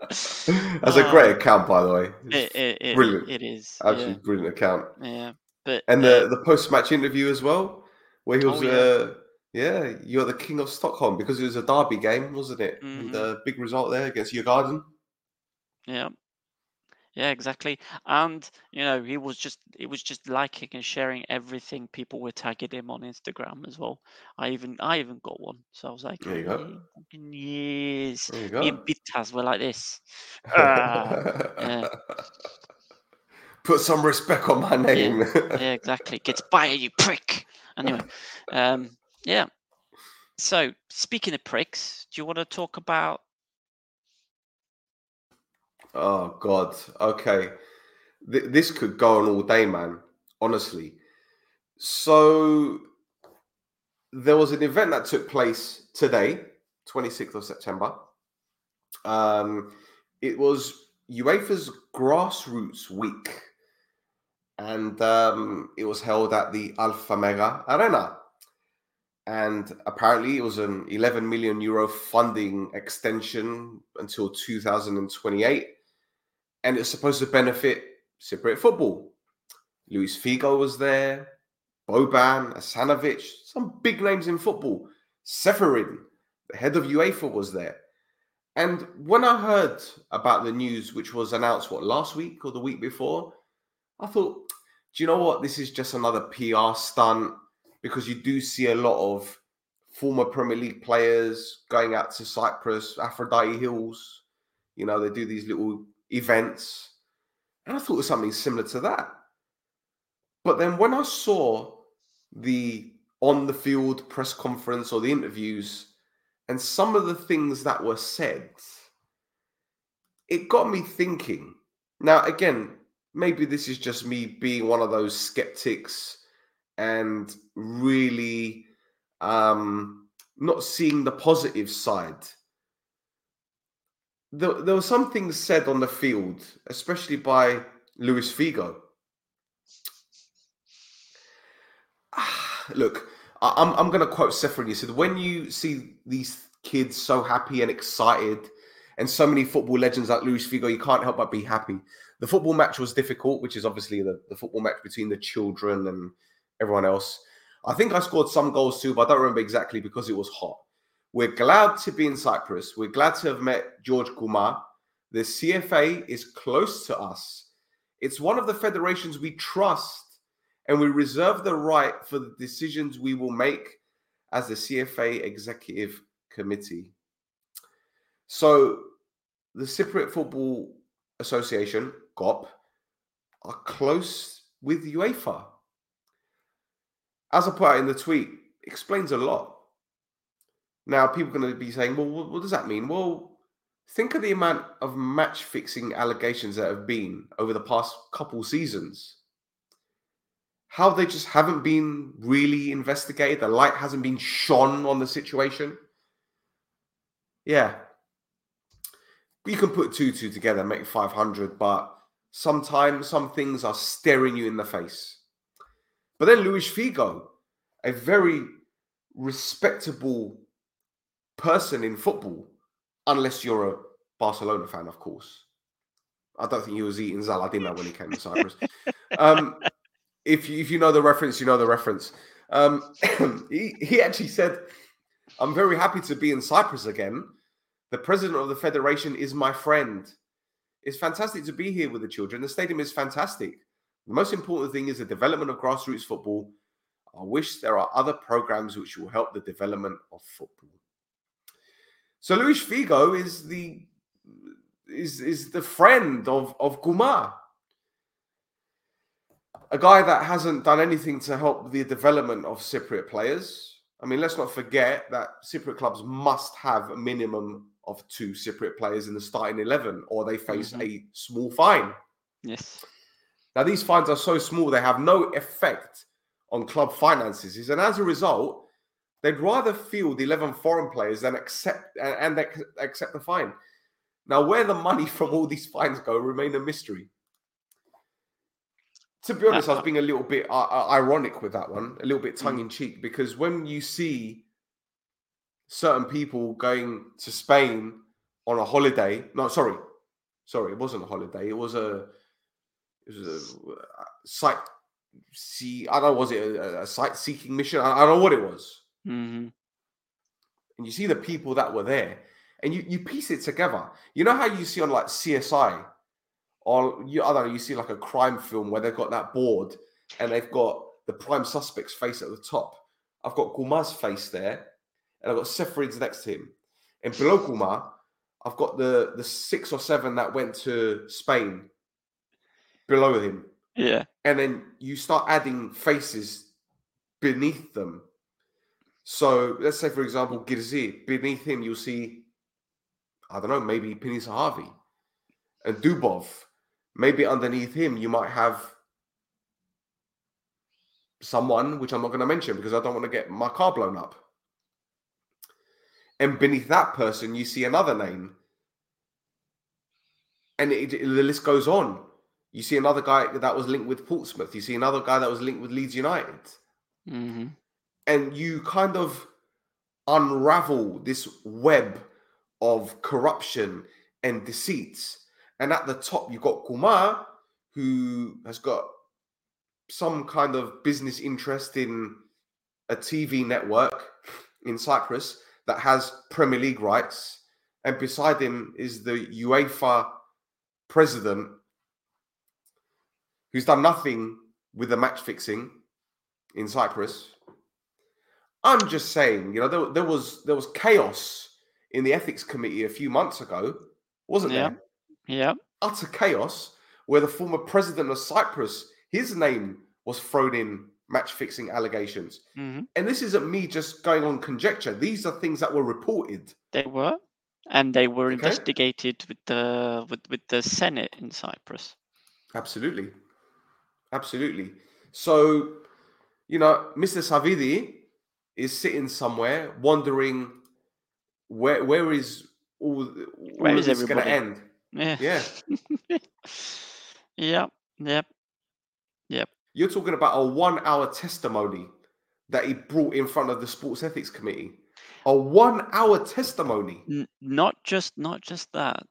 That's a great Uh, account, by the way. It, it, it, brilliant. it is. Absolutely brilliant account. Yeah, yeah. But And uh, the the post match interview as well, where he Oh, was, yeah. uh, yeah, you're the king of Stockholm because it was a derby game, wasn't it? Mhm. And a big result there against Djurgården. Yeah. Yeah, exactly. And you know, he was just he was just liking and sharing everything people were tagging him on Instagram as well. I even I even got one. So I was like, There you go. "Yeah, yes. There you Me and go. Pittas were like this. Ah, yeah. Put some respect on my name. yeah, exactly. Gets by you prick. Anyway, um, yeah. So speaking of pricks, do you want to talk about Oh God. Okay. Th- this could go on all day, man. Honestly. So there was an event that took place today, 26th of September. Um, it was UEFA's Grassroots Week. and um, it was held at the Alphamega Arena. And apparently, it was an 11 million euro funding extension until 2028, and it's supposed to benefit Cypriot football. Luis Figo was there, Boban, Asanovic, some big names in football. Ceferin, the head of UEFA, was there. And when I heard about the news, which was announced, what, last week or the week before, I thought, do you know what? This is just another PR stunt because you do see a lot of former Premier League players going out to Cyprus, Aphrodite Hills. You know, they do these little events. And I thought it was something similar to that. But then when I saw the on the field press conference or the interviews and some of the things that were said, it got me thinking. Now, again, maybe this is just me being one of those skeptics and really um, not seeing the positive side. There, there were some things said on the field, especially by Luis Figo. Look, I'm, I'm going to quote Ceferin. He said, when you see these kids so happy and excited, and so many football legends like Luis Figo, you can't help but be happy. The football match was difficult, which is obviously the, the football match between the children and everyone else. I think I scored some goals too, but I don't remember exactly because it was hot. We're glad to be in Cyprus. We're glad to have met George Gouma. The CFA is close to us. It's one of the federations we trust and we reserve the right for the decisions we will make as the CFA Executive Committee. So, the Cypriot Football Association, KOP, are close with UEFA. As I put out in the tweet, explains a lot. Now, people are going to be saying, well, what does that mean? Well, think of the amount of match fixing allegations that have been over the past couple seasons how they just haven't been really investigated. The light hasn't been shone on the situation. Yeah. You can put two two together make 500, but sometimes some things are staring you in the face. But then Luis Figo, a very respectable person in football, unless you're a Barcelona fan, of course. I don't think he was eating Zalatina when he came to Cyprus. Um, if you, if you know the reference, you know the reference. Um, he, he actually said, I'm very happy to be in Cyprus again. The president of the federation is my friend. It's fantastic to be here with the children. The stadium is fantastic. The most important thing is the development of grassroots football. I wish there are other programs which will help the development of football. So Luis Figo is the is is the friend of of Gouma a guy that hasn't done anything to help the development of Cypriot players. I mean, let's not forget that Cypriot clubs must have a minimum of two Cypriot players in the starting 11 or they face mm-hmm. a small fine. Yes. Now, these fines are so small, they have no effect on club finances. And as a result, they'd rather field 11 foreign players than accept and accept the fine. Now, where the money from all these fines go remain a mystery. To be honest, I was being a little bit uh, uh ironic with that one, a little bit mm. tongue in cheek, because when you see certain people going to Spain on a holiday, no, sorry, sorry, it wasn't a holiday. It was a, it was a, uh, site see. I don't know, was it a, a sight seeking mission? I, I, don't know what it was. Mm-hmm. And you see the people that were there, and you you piece it together. You know how you see on like CSI or you, I don't know, you see like a crime film where they've got that board and they've got the prime suspect's face at the top. I've got Gouma's face there, and I've got Ceferin's next to him. And below Gouma, I've got the the six or seven that went to Spain below him. Yeah. And then you start adding faces beneath them. So let's say, for example, Girzi, beneath him, you'll see, I don't know, maybe Pini Zahavi and Dubov maybe underneath him you might have someone which I'm not going to mention because I don't want to get my car blown up. And beneath that person, you see another name. And it, it, the list goes on. You see another guy that was linked with Portsmouth. You see another guy that was linked with Leeds United. hmm And you kind of unravel this web of corruption and deceits. And at the top, you've got Kumar, who has got some kind of business interest in a TV network in Cyprus that has Premier League rights. And beside him is the UEFA president, who's done nothing with the match fixing in Cyprus. I'm just saying, you know, there, there was there was chaos in the ethics committee a few months ago, wasn't Yeah. there? Yeah. Utter chaos where the former president of Cyprus, his name was thrown in match fixing allegations. hmm And this isn't me just going on conjecture. These are things that were reported. They were, and they were Okay. investigated with the with with the Senate in Cyprus. Absolutely. Absolutely. So, you know, Mr. Savidi is sitting somewhere wondering where where is all, all Where is this going to end? Yeah. Yeah. yep. Yep. You're talking about a one hour testimony that he brought in front of the Sports Ethics Committee. A one hour testimony. N- not just not just that.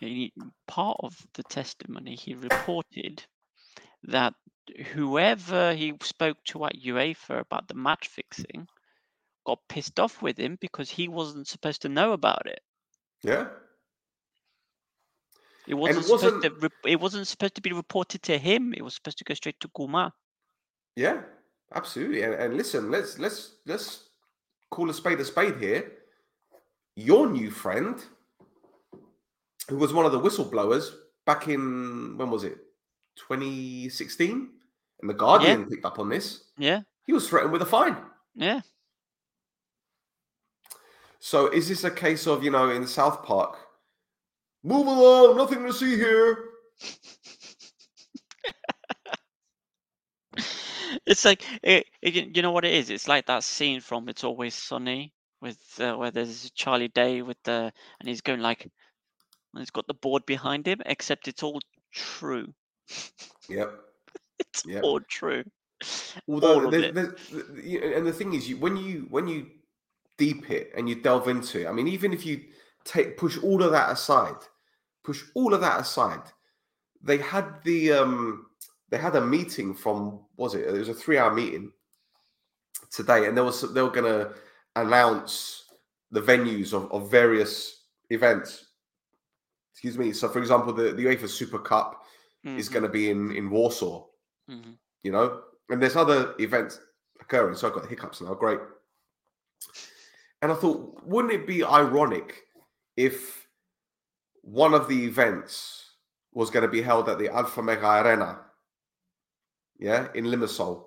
He, part of the testimony, he reported that whoever he spoke to at UEFA about the match fixing got pissed off with him because he wasn't supposed to know about it. Yeah. It wasn't, it supposed to. wasn't- Re- it wasn't supposed to be reported to him. It was supposed to go straight to Guma. Yeah. Absolutely. And, and listen, let's let's let's call a spade a spade here. Your new friend, who was one of the whistleblowers back in when was it? 2016? And the Guardian picked up on this. Yeah. He was threatened with a fine. Yeah. So is this a case of, you know, in South Park, move along, nothing to see here? it's like it, it- you know what it is. It's like that scene from It's Always Sunny with uh, where there's Charlie Day with the and he's going like, he's got the board behind him, except it's all true. Yep. It's Yep. all true. Although, All there's, there's, and the thing is, you, when you when you deep it and you delve into it, I mean, even if you take push all of that aside, push all of that aside, they had the um they had a meeting from was it? It was a three hour meeting today, and there was they were going to announce the venues of, of various events. Excuse me. So, for example, the the UEFA Super Cup is Mhm, going to be in in Warsaw mhm. you know, and there's other events occurring. So I've got hiccups now. Great. And I thought, wouldn't it be ironic if one of the events was going to be held at the Alphamega Arena, yeah, in Limassol,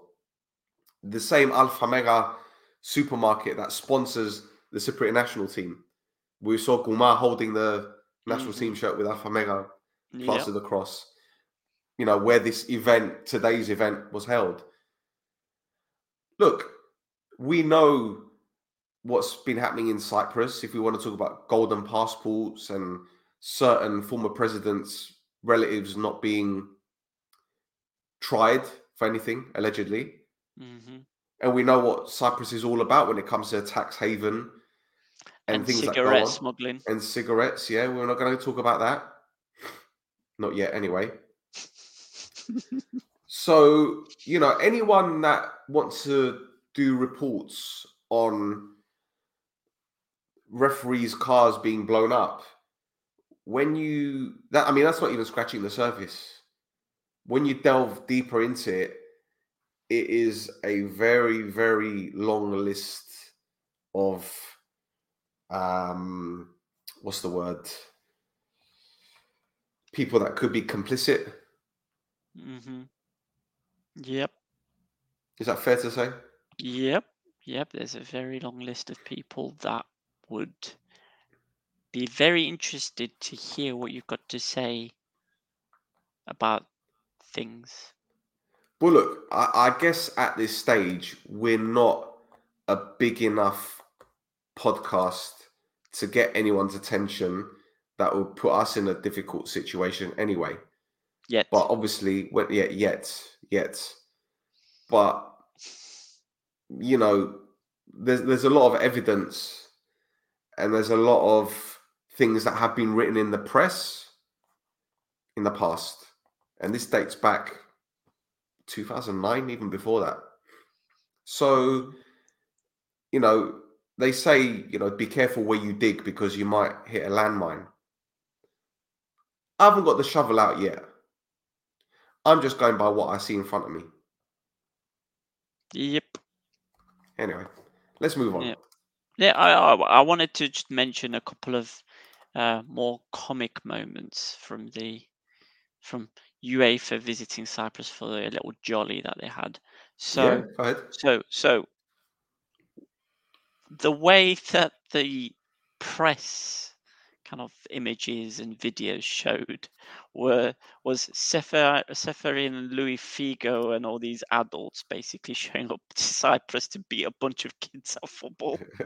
the same Alphamega supermarket that sponsors the Cypriot national team. We saw Gumar holding the national Mhm. team shirt with Alphamega Yep. plastered across, you know, where this event, today's event, was held. Look, we know what's been happening in Cyprus. If we want to talk about golden passports and certain former presidents' relatives not being tried for anything, allegedly. Mhm. And we know what Cyprus is all about when it comes to a tax haven and, And, things that cigarette smuggling. and cigarettes. Yeah, we're not going to talk about that. Not yet, anyway. So, you know, anyone that wants to do reports on referees' cars being blown up, when you that I mean, that's not even scratching the surface. When you delve deeper into it, it is a very, very long list of um what's the word? People that could be complicit. Mm-hmm. Yep. Is that fair to say? Yep. Yep. There's a very long list of people that would be very interested to hear what you've got to say about things. Well, look, I, I guess at this stage, we're not a big enough podcast to get anyone's attention that would put us in a difficult situation anyway. Yet. But obviously, well, yeah, yet, yet. But you know, there's there's a lot of evidence, and there's a lot of things that have been written in the press in the past, and this dates back 2009, even before that. So, you know, they say, you know, be careful where you dig because you might hit a landmine. I haven't got the shovel out yet. I'm just going by what I see in front of me. Yep. Anyway, let's move on. Yeah. Yeah, I, I I wanted to just mention a couple of uh, more comic moments from the from UEFA visiting Cyprus for the little jolly that they had. So yeah, so so the way that the press kind of images and videos showed were was Sefer Ceferin and Louis Figo and all these adults basically showing up to Cyprus to beat a bunch of kids at football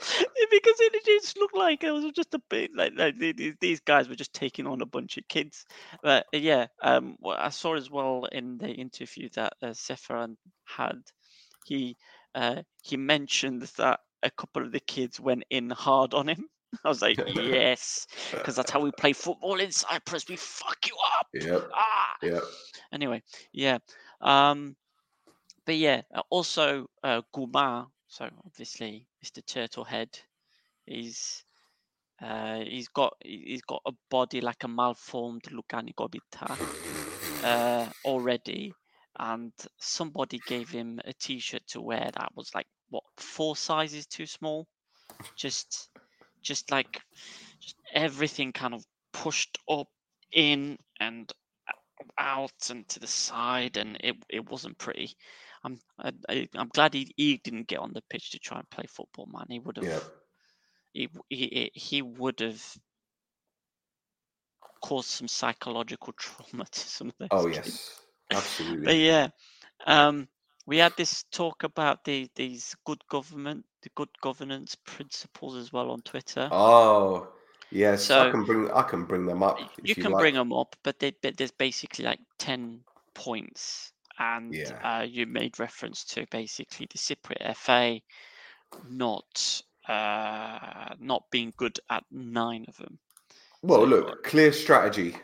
because it just looked like it was just a bit like, like the- the- these guys were just taking on a bunch of kids. But yeah, um, what I saw as well in the interview that uh, Ceferin had, he uh, he mentioned that a couple of the kids went in hard on him. I was like, yes, because that's how we play football in Cyprus. We fuck you up. Yep, Ah, yep. anyway, yeah. Um, but yeah, uh, also uh, Gouma. So obviously, Mr. Turtlehead, he's uh, he's got he- he's got a body like a malformed Lugani Gobita uh, already, and somebody gave him a T-shirt to wear that was like what four sizes too small. Just, just like, just everything kind of pushed up in and out and to the side, and it it wasn't pretty. I'm I, I, I'm glad he, he didn't get on the pitch to try and play football, man. He would have Yeah. he he he would have caused some psychological trauma to some of those Oh kids. yes, But absolutely. yeah, um, we had this talk about the these good government, the good governance principles as well on Twitter. Oh yes, I can bring I can bring them up you you can like. bring them up, but they, but there's basically like ten points, and Yeah. uh, you made reference to basically the Cypriot FA not uh, not being good at nine of them. Well, So look, clear strategy.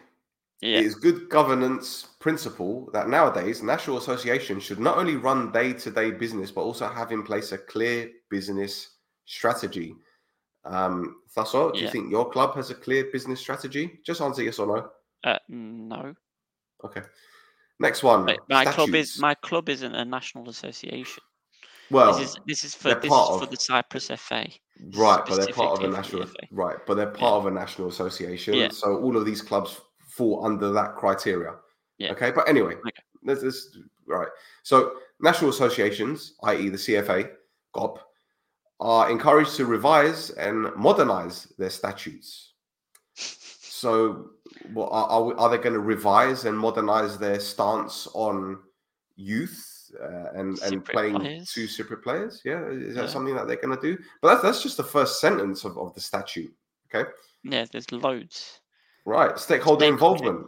Yeah, It is good governance principle that nowadays national associations should not only run day-to-day business but also have in place a clear business strategy. Um, Thasso, do you think your club has a clear business strategy? Just answer yes or no. Uh, no, Okay. Next one, my, my club is my club isn't a national association. This is Well, this is for this is for the Cyprus FA. Right, but they're part of a specifically for the national right, but they're Yeah, part of a national association. yeah, So all of these clubs fall under that criteria. yeah. Okay, but anyway, Okay. this is right. So national associations, i.e., the CFA, KOP, are encouraged to revise and modernize their statutes. So, what are, are, we- are they going to revise and modernize their stance on youth uh, and and playing players. two separate players? Yeah, is that Yeah. something that they're going to do? But that's that's just the first sentence of, of the statute. Okay, Yeah, there's loads. Right. Stakeholder Stakeholder. involvement.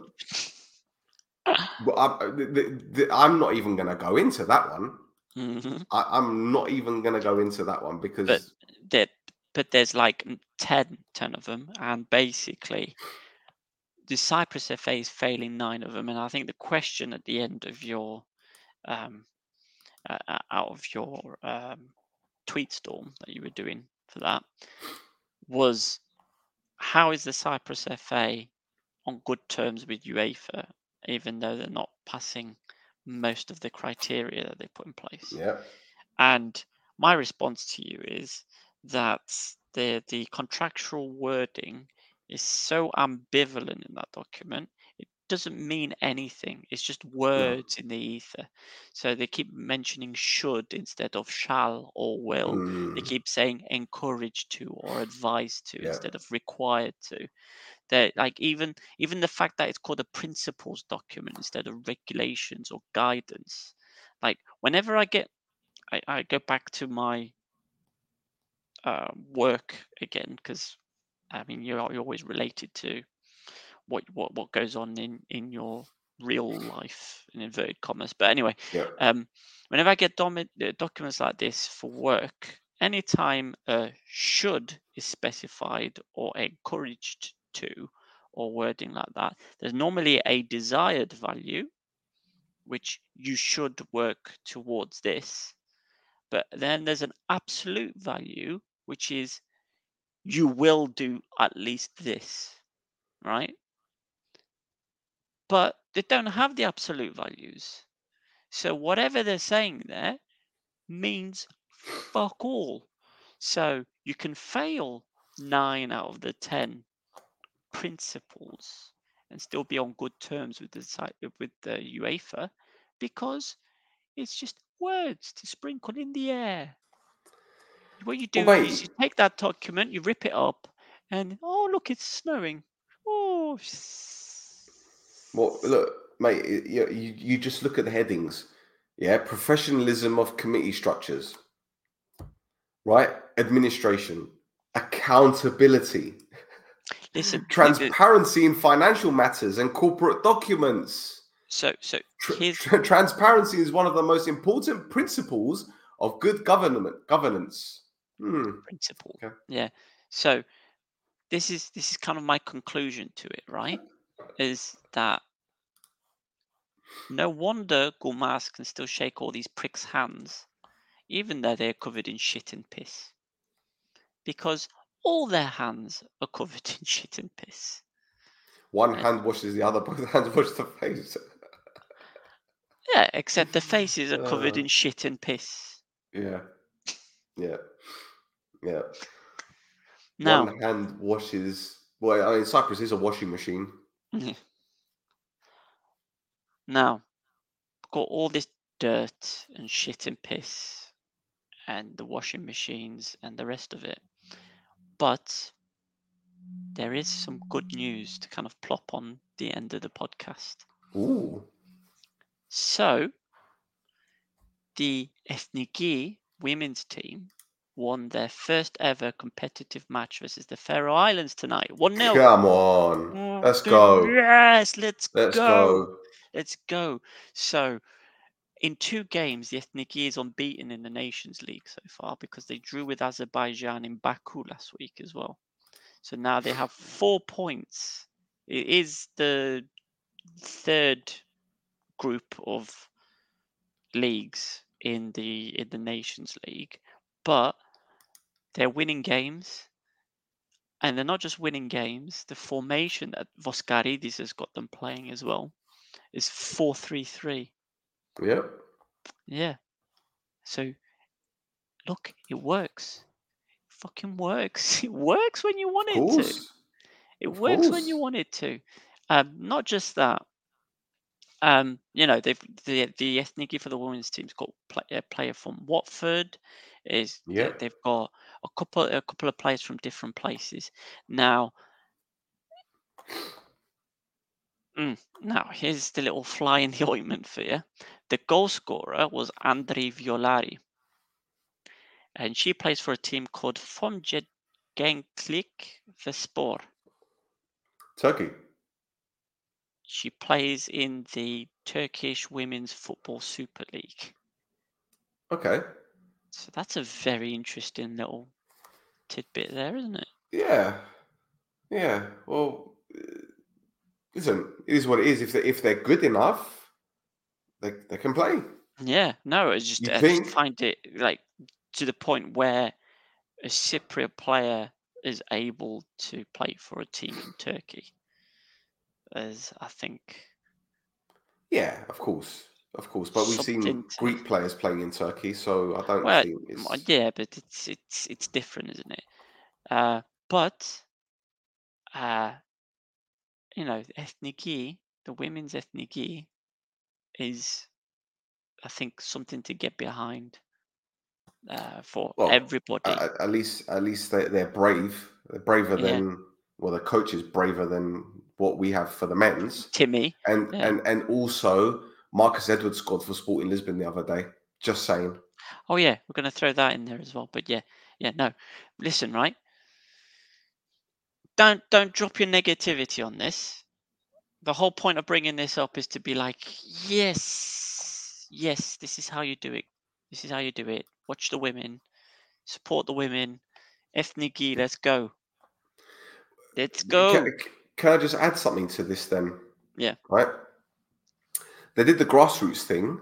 Well, I'm, the, the, the, I'm not even going to go into that one. Mhm. I, I'm not even going to go into that one because But there, but there's like n- 10, 10 of them, and basically the Cyprus FA is failing nine of them. And I think the question at the end of your um, uh, uh, out of your um, tweet storm that you were doing for that was how is the Cyprus FA on good terms with UEFA, even though they're not passing most of the criteria that they put in place? yeah, And my response to you is that the the contractual wording is so ambivalent in that document. Doesn't mean anything. It's just words in the ether. So they keep mentioning should instead of shall or will. They mm, keep saying encouraged to or advised to yeah, instead of required to. That like even even the fact that it's called a principles document instead of regulations or guidance. Like whenever I get I, I go back to my uh, work again because I mean you're, you're always related to what what what goes on in in your real life in inverted commas. But anyway, Yeah. um, whenever I get domi- uh, documents like this for work, anytime a should is specified or encouraged to, or wording like that, there's normally a desired value, which you should work towards this. But then there's an absolute value, which is you will do at least this, right? But they don't have the absolute values. So whatever they're saying there means fuck all. So you can fail nine out of the 10 principles and still be on good terms with the with the UEFA because it's just words to sprinkle in the air. What you do Well, is you take that document, you rip it up, and oh look, it's snowing. Oh, Well, look, mate, you, you you just look at the headings. Yeah, professionalism of committee structures, right? Administration, accountability, listen. transparency in financial matters and corporate documents. So, so Tr- here's tr- transparency is one of the most important principles of good government governance. Hmm. principle. Okay. Yeah. So this is this is kind of my conclusion to it, right? Is that no wonder Gulmas can still shake all these pricks' hands, even though they're covered in shit and piss. Because all their hands are covered in shit and piss. One Right. hand washes the other, both hands wash the face. Yeah, except the faces are covered Uh. in shit and piss. Yeah, yeah, yeah. Now, One hand washes. Well, I mean, Cyprus is a washing machine. Now, got all this dirt and shit and piss and the washing machines and the rest of it. But there is some good news to kind of plop on the end of the podcast. Ooh, So, the Ethniki women's team won their first ever competitive match versus the Faroe Islands tonight. 1 0. come on, oh, let's go, Yes, let's, let's go. go. Let's go. So, in two games, the Ethniki is unbeaten in the Nations League so far because they drew with Azerbaijan in Baku last week as well. So now they have four points. It is the third group of leagues in the in the Nations League, but they're winning games. And they're not just winning games. The formation that Voskaridis has got them playing as well is four three three. Yep. Yeah. So look, it works. fucking works. It works when you want it to. It of works when you want it to. Um, not just that. Um, you know, they've the the Ethniki for the women's team's got play, a player from Watford. Is Yeah. they've got a couple a couple of players from different places. Now, Mm, now here's the little fly in the ointment for you. The goal scorer was Andrei Violari, and she plays for a team called Fonjet Genklik Vespor. Turkey. She plays in the Turkish Women's Football Super League. Okay. So that's a very interesting little tidbit there, isn't it? Yeah. Yeah. Well, uh, listen, it is what it is. If they if they're good enough, they they can play. Yeah, no, it's just You I think? just find it like to the point where a Cypriot player is able to play for a team in Turkey. As I think, Yeah, of course, of course. But we've seen to- Greek players playing in Turkey, so I don't Well, think m- it's. yeah, but it's it's it's different, isn't it? Uh, but uh, you know, ethniki, the women's ethniki, is I think something to get behind uh, for Well, everybody. At, at- at least, at least they, they're brave. They're braver Yeah. than well, the coach is braver than what we have for the men's, Timmy, and Yeah. and and also Marcus Edwards scored for Sporting Lisbon the other day. Just saying. Oh yeah, we're going to throw that in there as well. But yeah, yeah, no. Listen, right? Don't don't drop your negativity on this. the whole point of bringing this up is to be like, yes, yes, this is how you do it. This is how you do it. Watch the women, support the women. Ethniki, let's go. Let's go. Can, can I just add something to this then? Yeah. Right. They did the grassroots thing.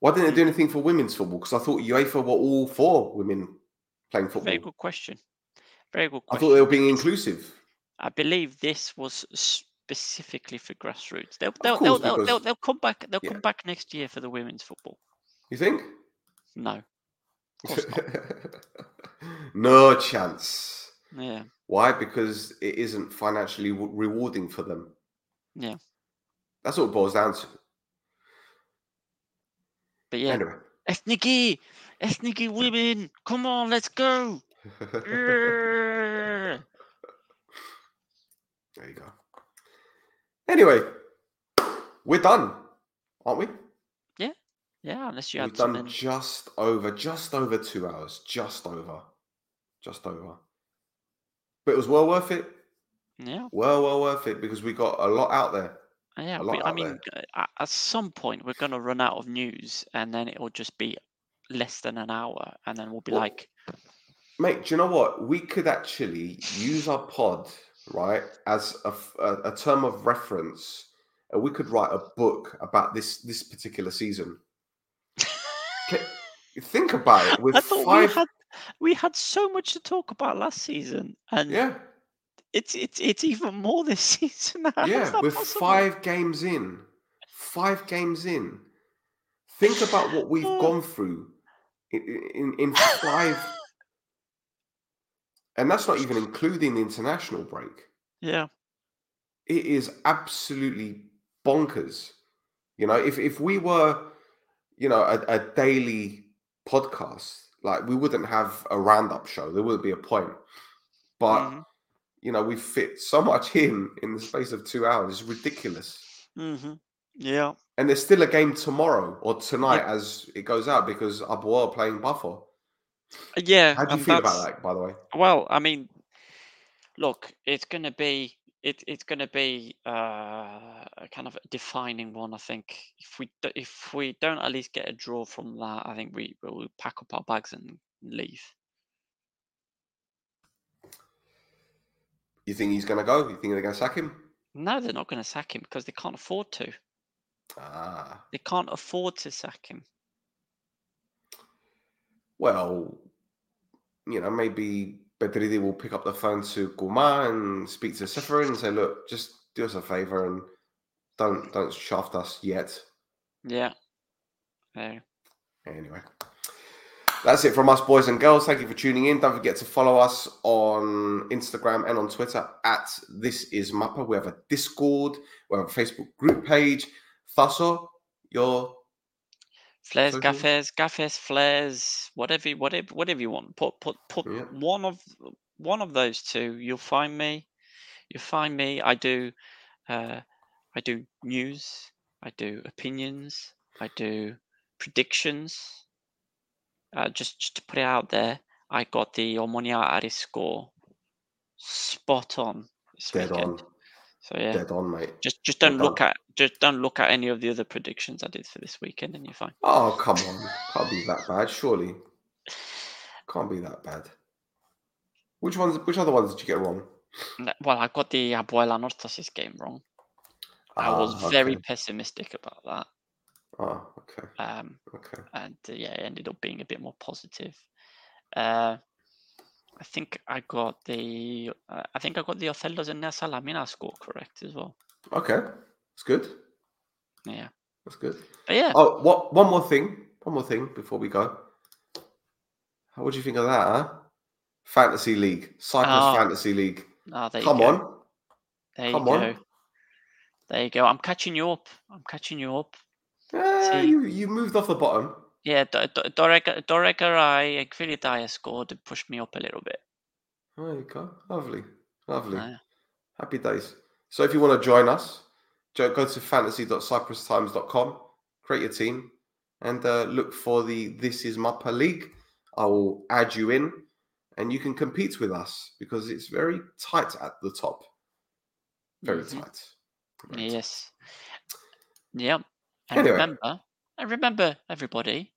Why didn't they do hmm. anything for women's football? Because I thought UEFA were all for women playing football. Very good question. Very good question. I thought they were being inclusive. I believe this was specifically for grassroots. They'll they'll, course, they'll, they'll, they'll, they'll come back. They'll Yeah. come back next year for the women's football. You think? No, of course not. no chance. yeah, Why? Because it isn't financially w- rewarding for them. Yeah. That's what it boils down to. but yeah, Anyway. ethniki, ethniki women, come on, let's go. there you go. Anyway, we're done, aren't we? yeah, Yeah, unless you We've had done something. just over, just over two hours. Just over. Just over. But it was well worth it. Yeah, Well, well worth it because we got a lot out there. yeah. we- I mean, uh, at, some point we're gonna run out of news, and then it'll just be less than an hour, and then we'll be Well, like, Mate, do you know what? We could actually use our pod, right, as a term of reference, and we could write a book about this this particular season. Think about it. With I thought five, we had we had so much to talk about last season, and yeah, it's it's it's even more this season. How yeah, with possible? five games in, five games in. Think about what we've Oh. gone through in, in, in five, and that's not even including the international break. Yeah, it is absolutely bonkers. You know, if if we were, you know, a, a daily podcast, like we wouldn't have a roundup show. There wouldn't be a point. But Mhm. you know, we fit so much in in the space of two hours. It's ridiculous. Mm-hmm. yeah. And there's still a game tomorrow or tonight as it goes out because Aboa are playing Buffer. Yeah. How do you feel about that, by the way? Well, I mean, look, it's going to be it, it's going to be uh, a kind of a defining one. I think if we if we don't at least get a draw from that, I think we will pack up our bags and leave. You think he's going to go? You think they're going to sack him? No, they're not going to sack him because they can't afford to. Ah, They can't afford to sack him. well, you know, maybe Bedridi will pick up the phone to Guma and speak to Ceferin and say, look, just do us a favor and don't don't shaft us yet. Yeah. Yeah. Anyway. That's it from us, boys and girls. Thank you for tuning in. Don't forget to follow us on Instagram and on Twitter at This Is Mappa. We have a Discord, we have a Facebook group page. Thasso, your Flares, Social? gaffes, gaffes, flares, whatever, you- whatever, whatever you want. Put, put, put Yeah. one of one of those two. You'll find me. You'll find me. I do, uh, I do news. I do opinions. I do predictions. Uh, just, just to put it out there, I got the Omonia Aris score spot on this dead weekend. on, So yeah, dead on, mate. just just don't look at just don't look at any of the other predictions I did for this weekend, and you're fine. Oh, come on. Can't be that bad, surely. Can't be that bad. Which ones which other ones did you get wrong? Well, I got the Abuela Nortas' game wrong. I was Ah, very pessimistic about that. Oh, okay. Um, Okay. and uh, yeah, it ended up being a bit more positive. Uh, I think I got the uh, I think I got the Othello's and Salamina score correct as well. Okay. That's good. Yeah, That's good. but yeah, Oh, what one more thing. One more thing before we go. How what do you think of that, huh? Fantasy League. Cyprus Ah, Fantasy League. ah, there Come you go. on. There come you on. go. There you go. I'm catching you up. I'm catching you up. See. you you moved off the bottom. Yeah, Doregarai and Kvilitaia scored and pushed me up a little bit. There you go. Lovely. Lovely. Happy days. So if you want to join us, go to fantasy.cyprustimes.com, create your team, and uh, look for the This Is Mappa League. I will add you in, and you can compete with us because it's very tight at the top. Very Mhm. tight. Yes. Yep. And Anyway. remember, and remember, everybody,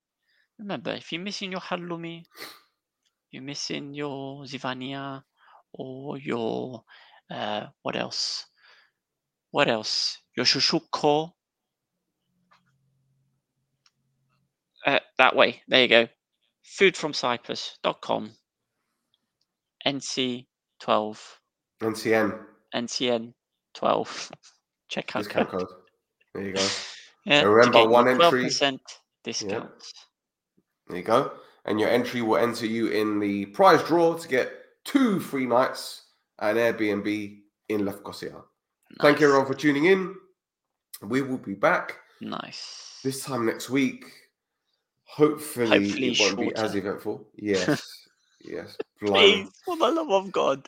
remember, if you're missing your halloumi, you're missing your zivania, or your uh, what else? What else? Your shushuko. Uh, that way. There you go. Foodfromcyprus.com. NC12. NCN NCN 12. Checkout code. code. There you go. Yeah, remember, one entry- 12% discount. There you go. And your entry will enter you in the prize draw to get two free nights at an Airbnb in Lefkosia. Thank you Nice. everyone for tuning in. We will be back Nice. this time next week. Hopefully, Hopefully it won't be as eventful. Yes. yes. Blimey. Please, for the love of God.